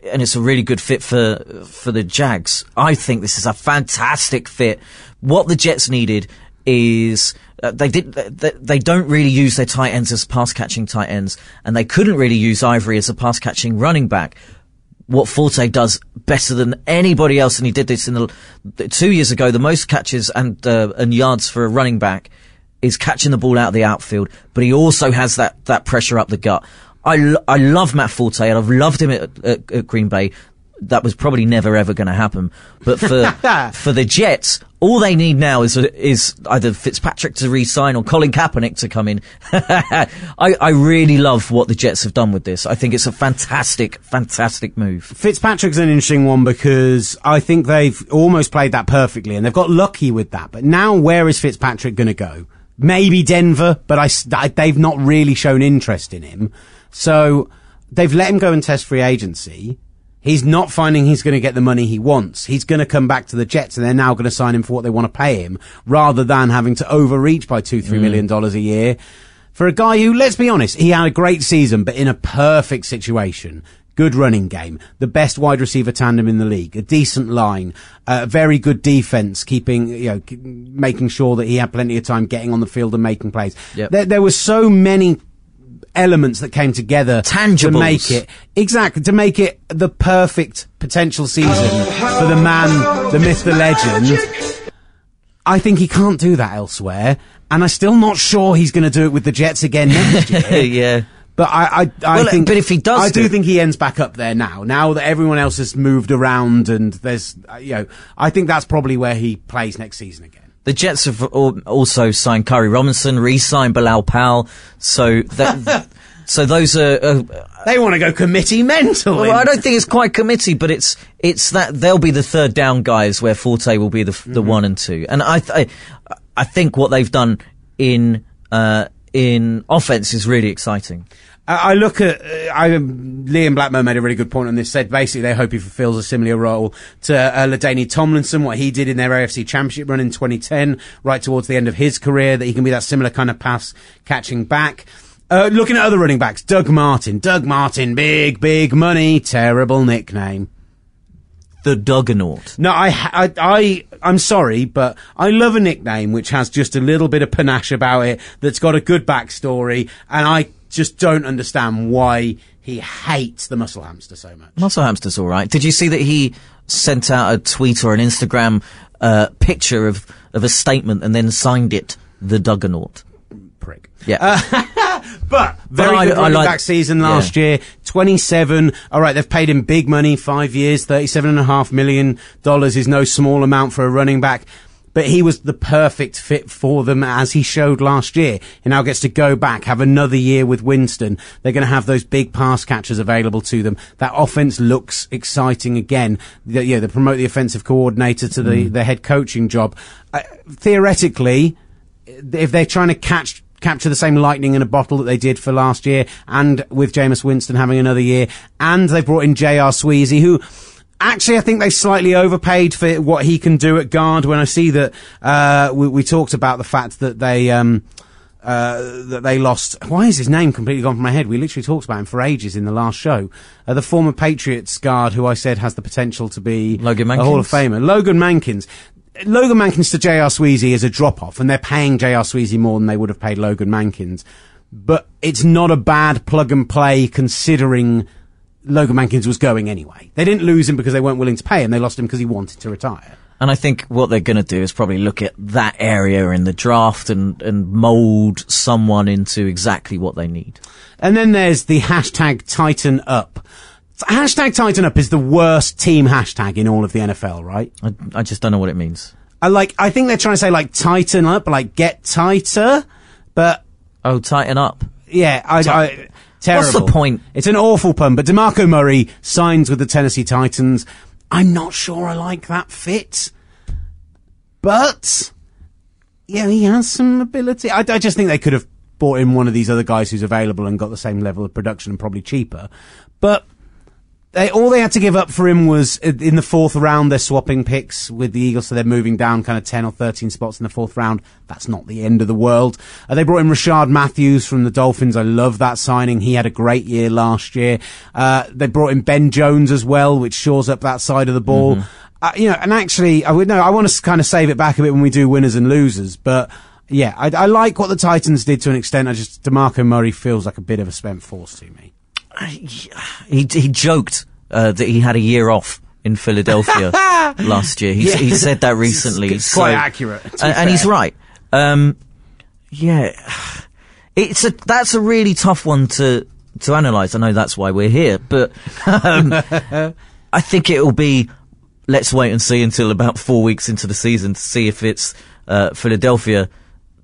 and it's a really good fit for for the Jags. I think this is a fantastic fit. What the Jets needed is uh, they did they, they don't really use their tight ends as pass catching tight ends, and they couldn't really use Ivory as a pass catching running back. What Forte does better than anybody else, and he did this in the two years ago. The most catches and uh, and yards for a running back is catching the ball out of the outfield, but he also has that that pressure up the gut. I, lo- I love Matt Forte and I've loved him at, at, at Green Bay. That was probably never ever going to happen. But for for the Jets, all they need now is is either Fitzpatrick to re-sign or Colin Kaepernick to come in. I, I really love what the Jets have done with this. I think it's a fantastic, fantastic move. Fitzpatrick's an interesting one because I think they've almost played that perfectly and they've got lucky with that. But now, where is Fitzpatrick going to go? Maybe Denver, but I, I, they've not really shown interest in him. So they've let him go and test free agency. He's not finding he's going to get the money he wants. He's going to come back to the Jets and they're now going to sign him for what they want to pay him rather than having to overreach by two, three mm. million dollars a year. For a guy who, let's be honest, he had a great season, but in a perfect situation. Good running game, the best wide receiver tandem in the league, a decent line, a very good defense, keeping, you know, making sure that he had plenty of time getting on the field and making plays. Yep. There, there were so many elements that came together Tangibles. to make it exactly to make it the perfect potential season for the man, the myth, the legend. I think he can't do that elsewhere, and I'm still not sure he's going to do it with the Jets again next year. yeah. But I, I, I well, think, but if he does, I do think he ends back up there now. Now that everyone else has moved around, and there's, you know, I think that's probably where he plays next season again. The Jets have also signed Khiry Robinson, re-signed Bilal Powell. So that, so those are. Uh, They want to go committee mental. well, I don't think it's quite committee, but it's it's that they'll be the third down guys where Forte will be the the one and two. And I th- I, I think what they've done in uh, in offense is really exciting. I I look at uh, I, Liam Blackman made a really good point on this. Said basically they hope he fulfills a similar role to uh, LaDainian Tomlinson, what he did in their AFC Championship run in 2010, right towards the end of his career. That he can be that similar kind of pass catching back. Uh, looking at other running backs, Doug Martin. Doug Martin, big, big money, terrible nickname. The Duggernaut. No, I, I, I, I'm sorry, but I love a nickname which has just a little bit of panache about it, that's got a good backstory, and I just don't understand why he hates the muscle hamster so much. Muscle Hamster's all right. Did you see that he sent out a tweet or an Instagram uh, picture of of a statement and then signed it the Duggernaut? Prick. Yeah. But very I- good I running like- back season last year. 27. All right, they've paid him big money, five years, $37.5 million is no small amount for a running back. But he was the perfect fit for them as he showed last year. He now gets to go back, have another year with Winston. They're going to have those big pass catchers available to them. That offense looks exciting again. The, yeah, they promote the offensive coordinator to the, the head coaching job. Uh, theoretically, if they're trying to catch capture the same lightning in a bottle that they did for last year, and with Jameis Winston having another year, and they've brought in J.R. Sweezy, who actually I think they slightly overpaid for what he can do at guard. When I see that uh, we, we talked about the fact that they. Um, uh, that they lost. Why is his name completely gone from my head? We literally talked about him for ages in the last show. Uh, the former Patriots guard, who I said has the potential to be Logan a Hall of Famer, Logan Mankins. Logan Mankins to J.R. Sweezy is a drop off, and they're paying J.R. Sweezy more than they would have paid Logan Mankins. But it's not a bad plug and play considering Logan Mankins was going anyway. They didn't lose him because they weren't willing to pay him, they lost him because he wanted to retire. And I think what they're going to do is probably look at that area in the draft and, and mold someone into exactly what they need. And then there's the hashtag Tighten Up. Hashtag Tighten Up is the worst team hashtag in all of the NFL, right? I, I just don't know what it means. I like, I think they're trying to say like tighten up, like get tighter, but Oh, tighten up. Yeah, I, I terrible. What's the point? It's an awful pun. But Demarco Murray signs with the Tennessee Titans. I'm not sure I like that fit, but yeah, he has some ability. I, I just think they could have bought in one of these other guys who's available and got the same level of production and probably cheaper. But they all they had to give up for him was uh, in the fourth round. They're swapping picks with the Eagles, so they're moving down kind of ten or thirteen spots in the fourth round. That's not the end of the world. Uh, they brought in Rishard Matthews from the Dolphins. I love that signing. He had a great year last year. Uh, they brought in Ben Jones as well, which shores up that side of the ball. Uh, you know, and actually, I would know. I want to kind of save it back a bit when we do winners and losers, but yeah, I, I like what the Titans did to an extent. I just Demarco Murray feels like a bit of a spent force to me. He he joked uh, that he had a year off in Philadelphia last year. He, Yeah. he said that recently. It's quite accurate, to and, and he's right. Um, yeah, it's a that's a really tough one to to analyze. I know that's why we're here, but um, I think it will be. Let's wait and see until about four weeks into the season to see if it's uh, Philadelphia.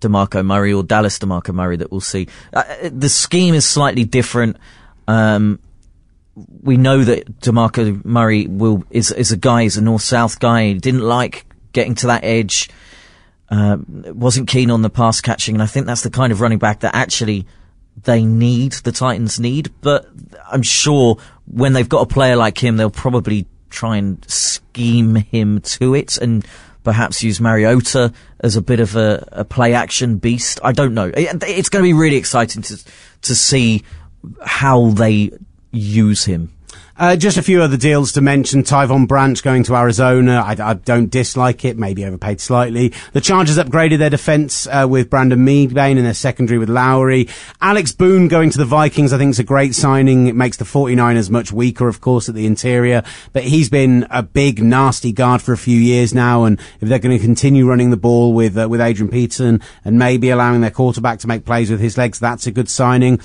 Demarco Murray or Dallas Demarco Murray that we'll see. Uh, the scheme is slightly different. Um, we know that Demarco Murray will is is a guy, is a north south guy. He didn't like getting to that edge. Um, wasn't keen on the pass catching, and I think that's the kind of running back that actually they need. The Titans need, but I'm sure when they've got a player like him, they'll probably try and scheme him to it, and perhaps use Mariota as a bit of a, a play action beast. I don't know. It- It's going to be really exciting to to see how they use him. Uh, just a few other deals to mention. Tyvon Branch going to Arizona. I, I don't dislike it. Maybe overpaid slightly. The Chargers upgraded their defense uh, with Brandon Mebane and their secondary with Lowery. Alex Boone going to the Vikings. I think is a great signing. It makes the 49ers much weaker, of course, at the interior. But he's been a big, nasty guard for a few years now. And if they're going to continue running the ball with uh, with Adrian Peterson and maybe allowing their quarterback to make plays with his legs, that's a good signing.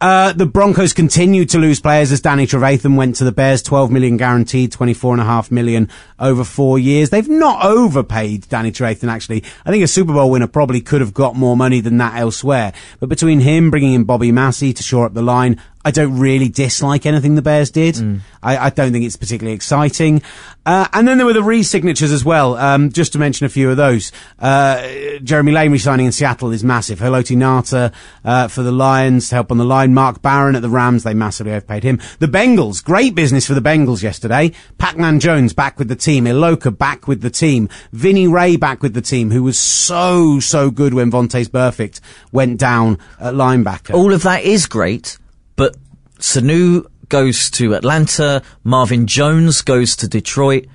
Uh, the Broncos continued to lose players as Danny Trevathan went to the Bears, 12 million guaranteed, 24.5 million over four years. They've not overpaid Danny Trevathan, actually. I think a Super Bowl winner probably could have got more money than that elsewhere. But between him bringing in Bobby Massie to shore up the line, I don't really dislike anything the Bears did. I, I don't think it's particularly exciting. Uh, and then there were the re-signatures as well. Um, just to mention a few of those. Uh, Jeremy Lane resigning in Seattle is massive. Haloti Ngata, uh, for the Lions to help on the line. Mark Barron at the Rams, they massively overpaid him. The Bengals, great business for the Bengals yesterday. Pac-Man Jones back with the team. Iloka back with the team. Vinny Rey back with the team, who was so, so good when Vontaze Burfict went down at linebacker. all of that is great, Sanu goes to Atlanta, Marvin Jones goes to Detroit.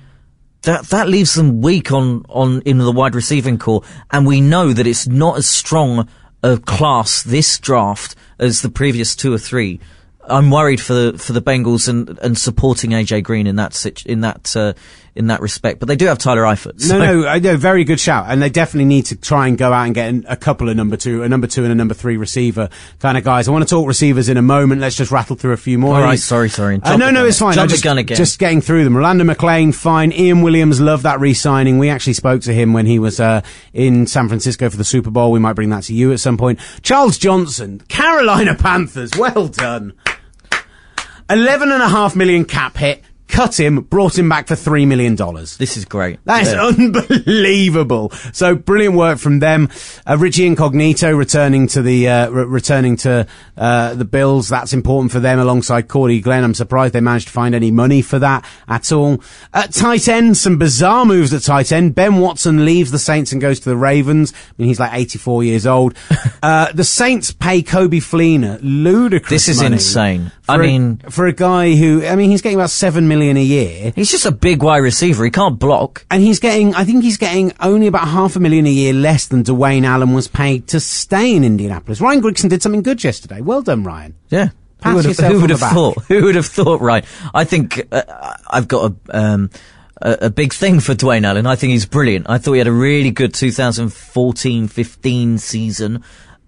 That that leaves them weak on on in the wide receiving corps, and we know that it's not as strong a class this draft as the previous two or three. I'm worried for the for the Bengals and and supporting AJ Green in that in that uh, in that respect, but they do have Tyler Eifert. so- No, no, know, very good shout, and they definitely need to try and go out and get a couple of number two, a number two and a number three receiver kind of guys. I want to talk receivers in a moment. Let's just rattle through a few more. All right, sorry, sorry. Uh, no, no, it's fine. Jump just, again. Just getting through them. Rolando McClain, fine. Ian Williams, love that re-signing. We actually spoke to him when he was uh, in San Francisco for the Super Bowl. We might bring that to you at some point. Charles Johnson, Carolina Panthers. Well done. Eleven and a half million cap hit. Cut him, brought him back for three million dollars. This is great. That is Yeah. unbelievable. So brilliant work from them. Uh, Richie Incognito returning to the uh, re- returning to uh, the Bills. That's important for them alongside Cordy Glenn. I'm surprised they managed to find any money for that at all. At tight end, some bizarre moves at tight end. Ben Watson leaves the Saints and goes to the Ravens. I mean, he's like 84 years old. uh, the Saints pay Coby Fleener ludicrous. This is money insane. I for a- mean- for a guy who, I mean, he's getting about seven million a year. He's just a big wide receiver. He can't block. And he's getting, I think he's getting only about half a million a year less than Dwayne Allen was paid to stay in Indianapolis. Ryan Grigson did something good yesterday. Well done, Ryan. Yeah. Pat who would have, who would have thought? Who would have thought? Right. I think uh, I've got a, um, a a big thing for Dwayne Allen. I think he's brilliant. I thought he had a really good 2014-15 season.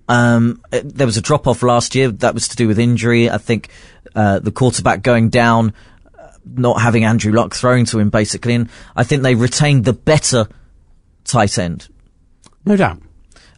Um, there was a drop off last year. That was to do with injury. I think uh, the quarterback going down, uh, not having Andrew Luck throwing to him, basically. And I think they retained the better tight end. No doubt.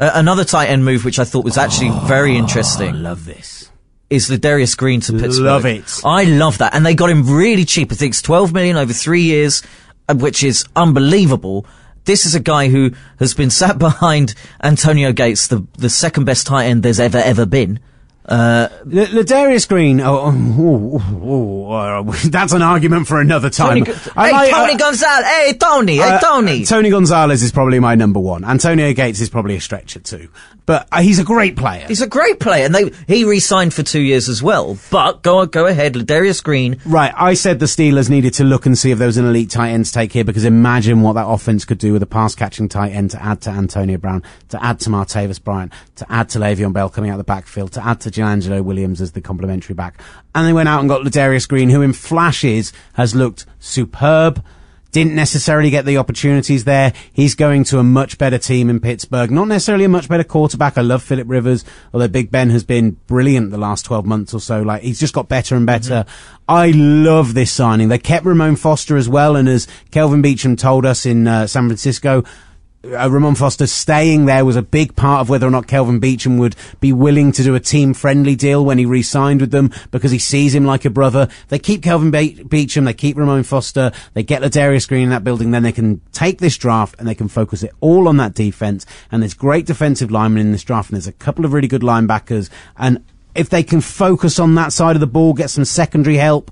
Uh, another tight end move, which I thought was actually very interesting I Love this. is Ladarius Green to Pittsburgh. Love it. I love that. And they got him really cheap. I think it's 12 million over three years, uh, which is unbelievable. This is a guy who has been sat behind Antonio Gates, the, the second best tight end there's ever, ever been. L- Ladarius Green, oh, oh, oh, oh, uh, that's an argument for another time. Tony, I hey, like- Tony uh, Gonzalez. Hey, Tony. Hey, Uh, Tony. Tony Gonzalez is probably my number one. Antonio Gates is probably a stretch at two. But uh, he's a great player. He's a great player, and they he re-signed for two years as well. But go go ahead, Ladarius Green. Right, I said the Steelers needed to look and see if there was an elite tight end to take here because imagine what that offense could do with a pass catching tight end to add to Antonio Brown, to add to Martavis Bryant, to add to Le'Veon Bell coming out the backfield, to add to DeAngelo Williams as the complementary back. And they went out and got Ladarius Green, who in flashes has looked superb. Didn't necessarily get the opportunities there. He's going to a much better team in Pittsburgh. Not necessarily a much better quarterback. I love Philip Rivers, although Big Ben has been brilliant the last 12 months or so. Like, he's just got better and better. I love this signing. They kept Ramon Foster as well, and as Kelvin Beachum told us in uh, San Francisco, uh, Ramon Foster staying there was a big part of whether or not Kelvin Beachum would be willing to do a team friendly deal when he re-signed with them because he sees him like a brother. They keep Kelvin Be- Beachum, they keep Ramon Foster, they get Ladarius Green in that building, then they can take this draft and they can focus it all on that defense. And there's great defensive linemen in this draft and there's a couple of really good linebackers. And if they can focus on that side of the ball, get some secondary help,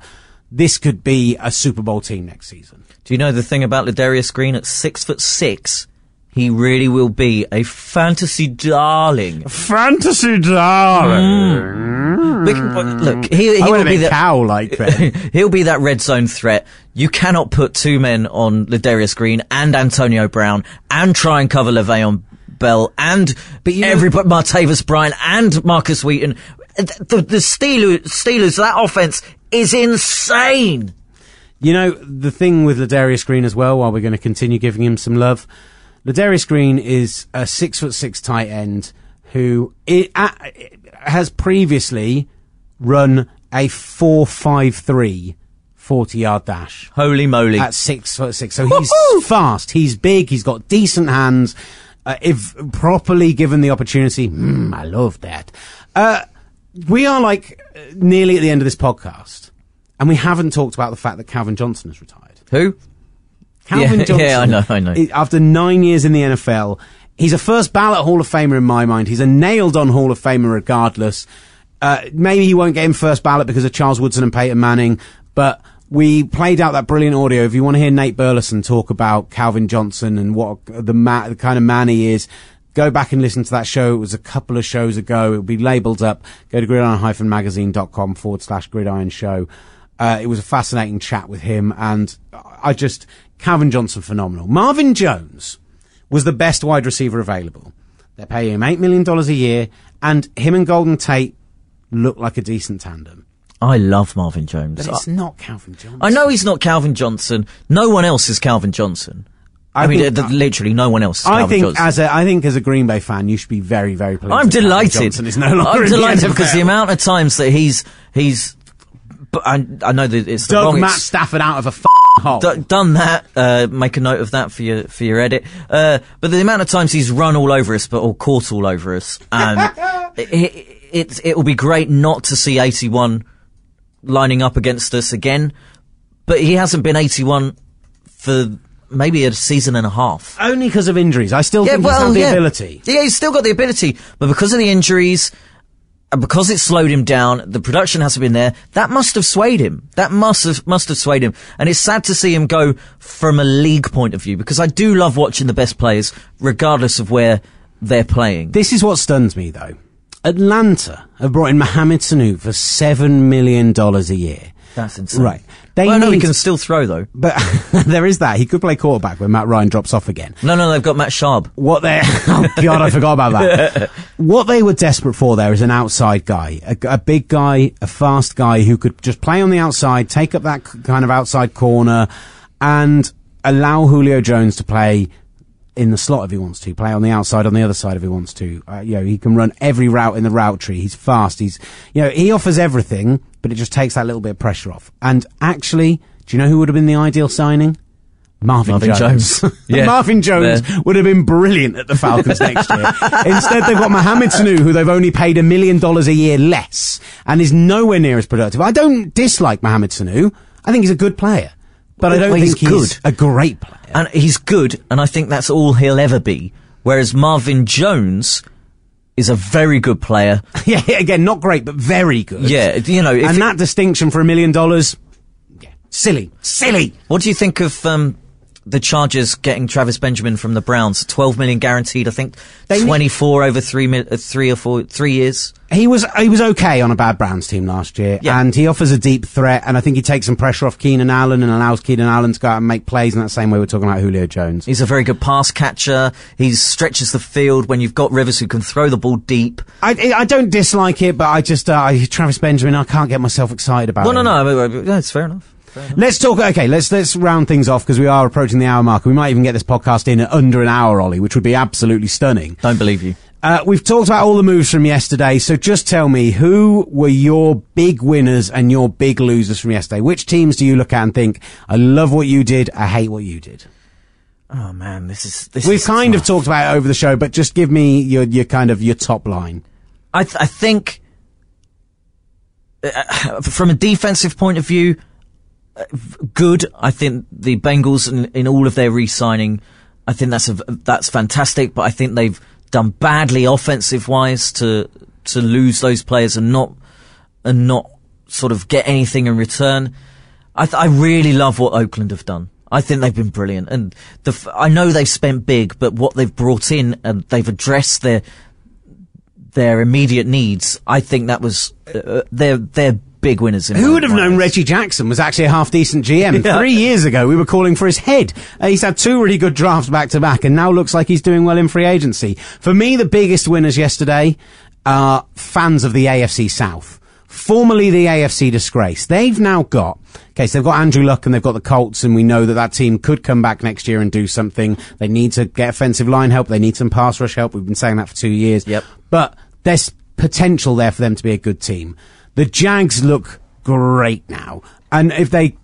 this could be a Super Bowl team next season. Do you know the thing about Ladarius Green at six foot six? He really will be a fantasy darling. Fantasy darling. Hmm. We can- look, he, he will be that. cow like. He'll be that red zone threat. You cannot put two men on Ladarius Green and Antonio Brown and try and cover Le'Veon Bell and But you know- everybody, Martavis Bryant and Markus Wheaton. The, the Steelers, Steelers, that offense is insane. You know, the thing with Ladarius Green as well, while we're going to continue giving him some love, Ladarius Green is a six foot six tight end who i uh, has previously run a 4-5-3 40 yard dash Holy moly. at six foot six. So he's fast, he's big, he's got decent hands. Uh, if properly given the opportunity, mm, I love that. Uh, we are like nearly at the end of this podcast, and we haven't talked about the fact that Calvin Johnson has retired. Who? Calvin Yeah, Johnson. yeah, I know, I know. After nine years in the NFL, he's a first ballot Hall of Famer in my mind. He's a nailed on Hall of Famer regardless. Uh, maybe he won't get in first ballot because of Charles Woodson and Peyton Manning, but we played out that brilliant audio. If you want to hear Nate Burleson talk about Calvin Johnson and what the, ma- the kind of man he is, go back and listen to that show. It was a couple of shows ago. It'll be labeled up. Go to gridiron-magazine.com forward slash gridiron show. Uh, it was a fascinating chat with him and I just, Calvin Johnson, phenomenal. Marvin Jones was the best wide receiver available. They're paying him $8 million a year and him and Golden Tate look like a decent tandem. I love Marvin Jones. But it's not Calvin Johnson. I know he's not Calvin Johnson. No one else is Calvin Johnson. I, I mean, literally, no one else is I think Johnson. as a I think as a Green Bay fan, you should be very very pleased. I'm delighted. Johnson is no longer I'm in the delighted because the amount of times that he's he's. But I, I know that it's the dug wrong Matt Stafford out of a f- hole. d- done that. Uh, make a note of that for your for your edit. Uh, but the amount of times he's run all over us, but or caught all over us, and it, it, it it will be great not to see 81 lining up against us again. But he hasn't been 81 for maybe a season and a half. Only because of injuries. I still think he's had the ability. Yeah, he's still got the ability, but because of the injuries, and because it slowed him down, the production hasn't been there. That must have swayed him. That must have must have swayed him, and it's sad to see him go from a league point of view because I do love watching the best players, regardless of where they're playing. This is what stuns me though. Atlanta have brought in Mohamed Sanu for seven million dollars a year. That's insane. Right. They well, no, he can still throw though. But there is that. He could play quarterback when Matt Ryan drops off again. No, no, they've got Matt Schaub. What they, oh god, I forgot about that. what they were desperate for there is an outside guy, a, a big guy, a fast guy who could just play on the outside, take up that kind of outside corner, and allow Julio Jones to play in the slot if he wants to, play on the outside, on the other side if he wants to. Uh, you know, he can run every route in the route tree. He's fast. He's, you know, he offers everything, but it just takes that little bit of pressure off. And actually, do you know who would have been the ideal signing? Marvin, Marvin Jones. Jones. Yeah. Marvin Jones There. would have been brilliant at the Falcons next year. Instead, they've got Mohamed Sanu, who they've only paid a million dollars a year less, and is nowhere near as productive. I don't dislike Mohamed Sanu. I think he's a good player, but I don't Well, think he's good. a great player. and he's good, and I think that's all he'll ever be. Whereas Marvin Jones is a very good player. yeah, again, not great, but very good. Yeah, you know, and it- that distinction for a million dollars, yeah, silly, silly. What do you think of um, the Chargers getting Travis Benjamin from the Browns, 12 million guaranteed, I think, They ne- 24 over three, uh, three or four, three years. He was he was okay on a bad Browns team last year, Yeah. and he offers a deep threat, and I think he takes some pressure off Keenan Allen and allows Keenan Allen to go out and make plays in that same way we're talking about Julio Jones. He's a very good pass catcher. He stretches the field when you've got Rivers who can throw the ball deep. I, I don't dislike it, but I just uh, I, Travis Benjamin, I can't get myself excited about. Well, no, no, I mean, that's fair enough. Let's talk. Okay, let's let's round things off because we are approaching the hour mark. We might even get this podcast in under an hour, Olly, which would be absolutely stunning. Don't believe you. Uh, we've talked about all the moves from yesterday, so just tell me who were your big winners and your big losers from yesterday. Which teams do you look at and think, I love what you did, I hate what you did? Oh man, this is this. We've is kind of talked about it over the show, but just give me your your kind of your top line. I, th- I think, uh, from a defensive point of view, good. I think the Bengals in, in all of their re-signing, I think that's a, that's fantastic. But I think they've done badly offensive wise to to lose those players and not and not sort of get anything in return. I th- I really love what Oakland have done. I think they've been brilliant, and the f- I know they've spent big, but what they've brought in and they've addressed their their immediate needs. I think that was uh, they're they're big winners. In Who would have known. Reggie Jackson was actually a half decent GM? Yeah. Three years ago, we were calling for his head. Uh, he's had two really good drafts back to back, and now looks like he's doing well in free agency. For me, the biggest winners yesterday are fans of the AFC South. Formerly the AFC disgrace. They've now got, okay, so they've got Andrew Luck and they've got the Colts, and we know that that team could come back next year and do something. They need to get offensive line help. They need some pass rush help. We've been saying that for two years. Yep. But there's potential there for them to be a good team. The Jags look great now. And if they,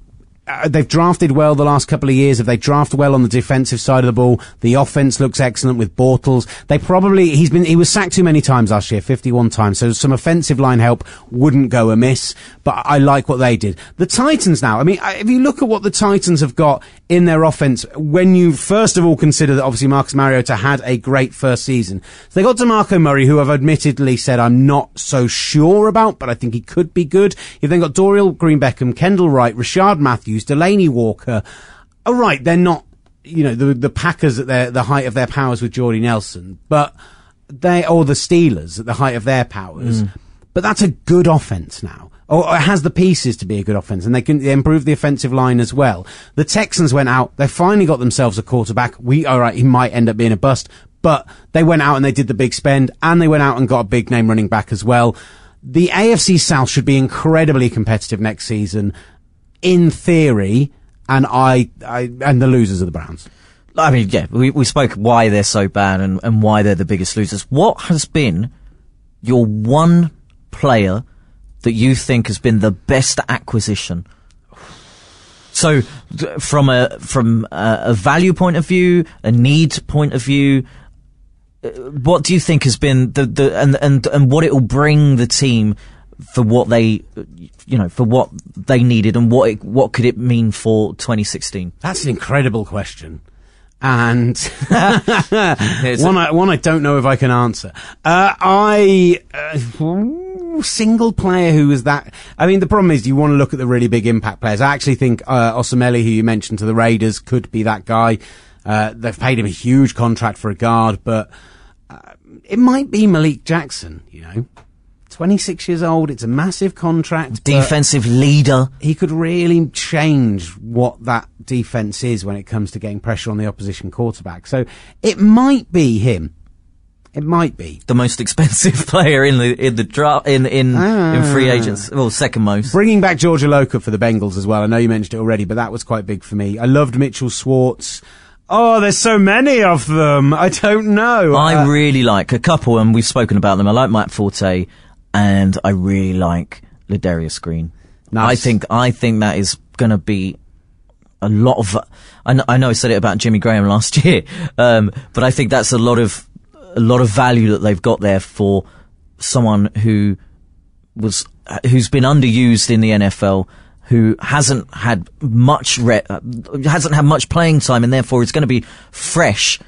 uh, they've drafted well the last couple of years. If they draft well on the defensive side of the ball, the offense looks excellent with Bortles. They probably, he's been, he was sacked too many times last year, 51 times. So some offensive line help wouldn't go amiss, but I like what they did. The Titans now, I mean, if you look at what the Titans have got in their offense, when you first of all consider that obviously Marcus Mariota had a great first season. So they got DeMarco Murray, who I've admittedly said I'm not so sure about, but I think he could be good. You've then got Dorial Green Beckham, Kendall Wright, Rishard Matthews, Delanie Walker. All right, they're not, you know, the, the Packers at their, the height of their powers with Jordy Nelson, but they, or the Steelers at the height of their powers. Mm. But that's a good offense now. Or or it has the pieces to be a good offense, and they can they improve the offensive line as well. The Texans went out; they finally got themselves a quarterback. We all right, he might end up being a bust, but they went out and they did the big spend, and they went out and got a big name running back as well. The AFC South should be incredibly competitive next season, in theory, and I, I and the losers are the Browns. I mean, yeah, we, we spoke why they're so bad and, and why they're the biggest losers. What has been your one player that you think has been the best acquisition? So, from a from a, a value point of view, a need point of view, uh, what do you think has been the, the and and and what it will bring the team for what they, you know, for what they needed and what it, what could it mean for 2016? That's an incredible question. And one, I, one I don't know if I can answer. Uh, I, uh, single player who was that, I mean, the problem is you want to look at the really big impact players. I actually think, uh, Osemele, who you mentioned to the Raiders, could be that guy. Uh, they've paid him a huge contract for a guard, but, uh, it might be Malik Jackson, you know. 26 years old, it's a massive contract. defensive leader. he could really change what that defense is when it comes to getting pressure on the opposition quarterback. So it might be him. It might be. the most expensive player in the in the draft in in in free Ah. agents. Well, second most. Bringing back George Iloka for the Bengals as well. I know you mentioned it already, but that was quite big for me. I loved Mitchell Schwartz. Oh, there's so many of them. I don't know. I Uh, really like a couple, and we've spoken about them. I like Matt Forte, and I really like Ladarius Green. Nice. I think I think that is going to be a lot of. I know, I know I said it about Jimmy Graham last year, um, but I think that's a lot of a lot of value that they've got there for someone who was who's been underused in the NFL, who hasn't had much re- hasn't had much playing time, and therefore is going to be fresh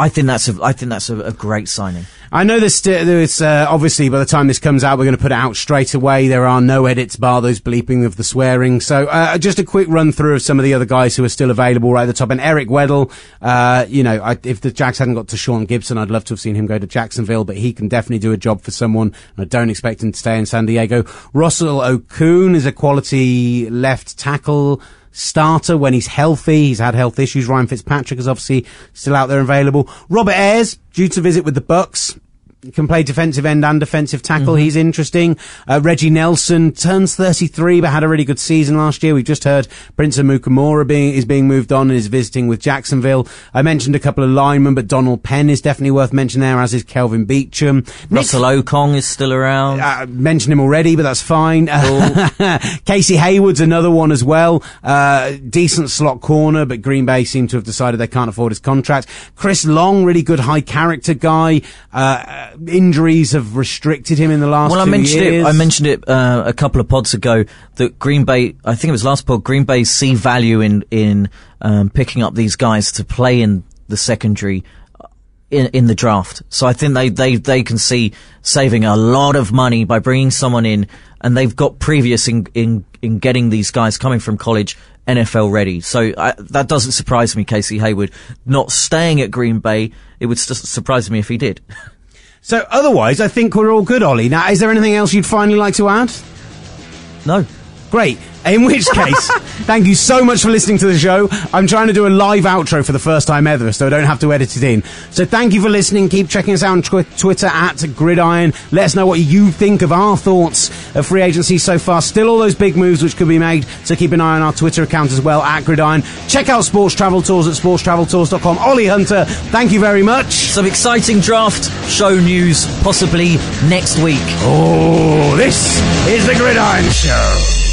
I think that's a I think that's a, a great signing. I know there's, sti- there's uh, obviously by the time this comes out, we're going to put it out straight away. There are no edits bar those bleeping of the swearing. So uh, just a quick run through of some of the other guys who are still available right at the top. And Eric Weddle, uh, you know, I, if the Jacks hadn't got Tashaun Gipson, I'd love to have seen him go to Jacksonville, but he can definitely do a job for someone. I don't expect him to stay in San Diego. Russell Okung is a quality left tackle starter when he's healthy. He's had health issues. Ryan Fitzpatrick is obviously still out there available. Robert Ayers, due to visit with the Bucs. Can play defensive end and defensive tackle. He's interesting. Uh, Reggie Nelson turns 33, but had a really good season last year. We've just heard Prince Amukamara being, is being moved on and is visiting with Jacksonville. I mentioned a couple of linemen, but Donald Penn is definitely worth mentioning there, as is Kelvin Beachum. Nick Russell Okung is still around. uh, mentioned him already, but that's fine. Casey Hayward's another one as well. Uh, decent slot corner, but Green Bay seem to have decided they can't afford his contract. Chris Long, really good high character guy. Uh, injuries have restricted him in the last well, I mentioned years. it. I mentioned it uh, a couple of pods ago that Green Bay. I think it was last pod. Green Bay see value in in um, picking up these guys to play in the secondary uh, in in the draft. So I think they they they can see saving a lot of money by bringing someone in, and they've got previous in in in getting these guys coming from college. NFL ready, so I, that doesn't surprise me. Casey Hayward not staying at Green Bay, it would just surprise me if he did. So otherwise, I think we're all good, Olly. Now, is there anything else you'd finally like to add? No, Great. In which case, thank you so much for listening to the show. I'm trying to do a live outro for the first time ever, so I don't have to edit it in. So thank you for listening. Keep checking us out on tw- Twitter at Gridiron. Let us know what you think of our thoughts of free agency so far. Still all those big moves which could be made, so keep an eye on our Twitter account as well, at Gridiron. Check out Sports Travel Tours at sportstraveltours.com. Olly Hunter, thank you very much. some exciting draft show news possibly next week. Oh, this is the Gridiron Show.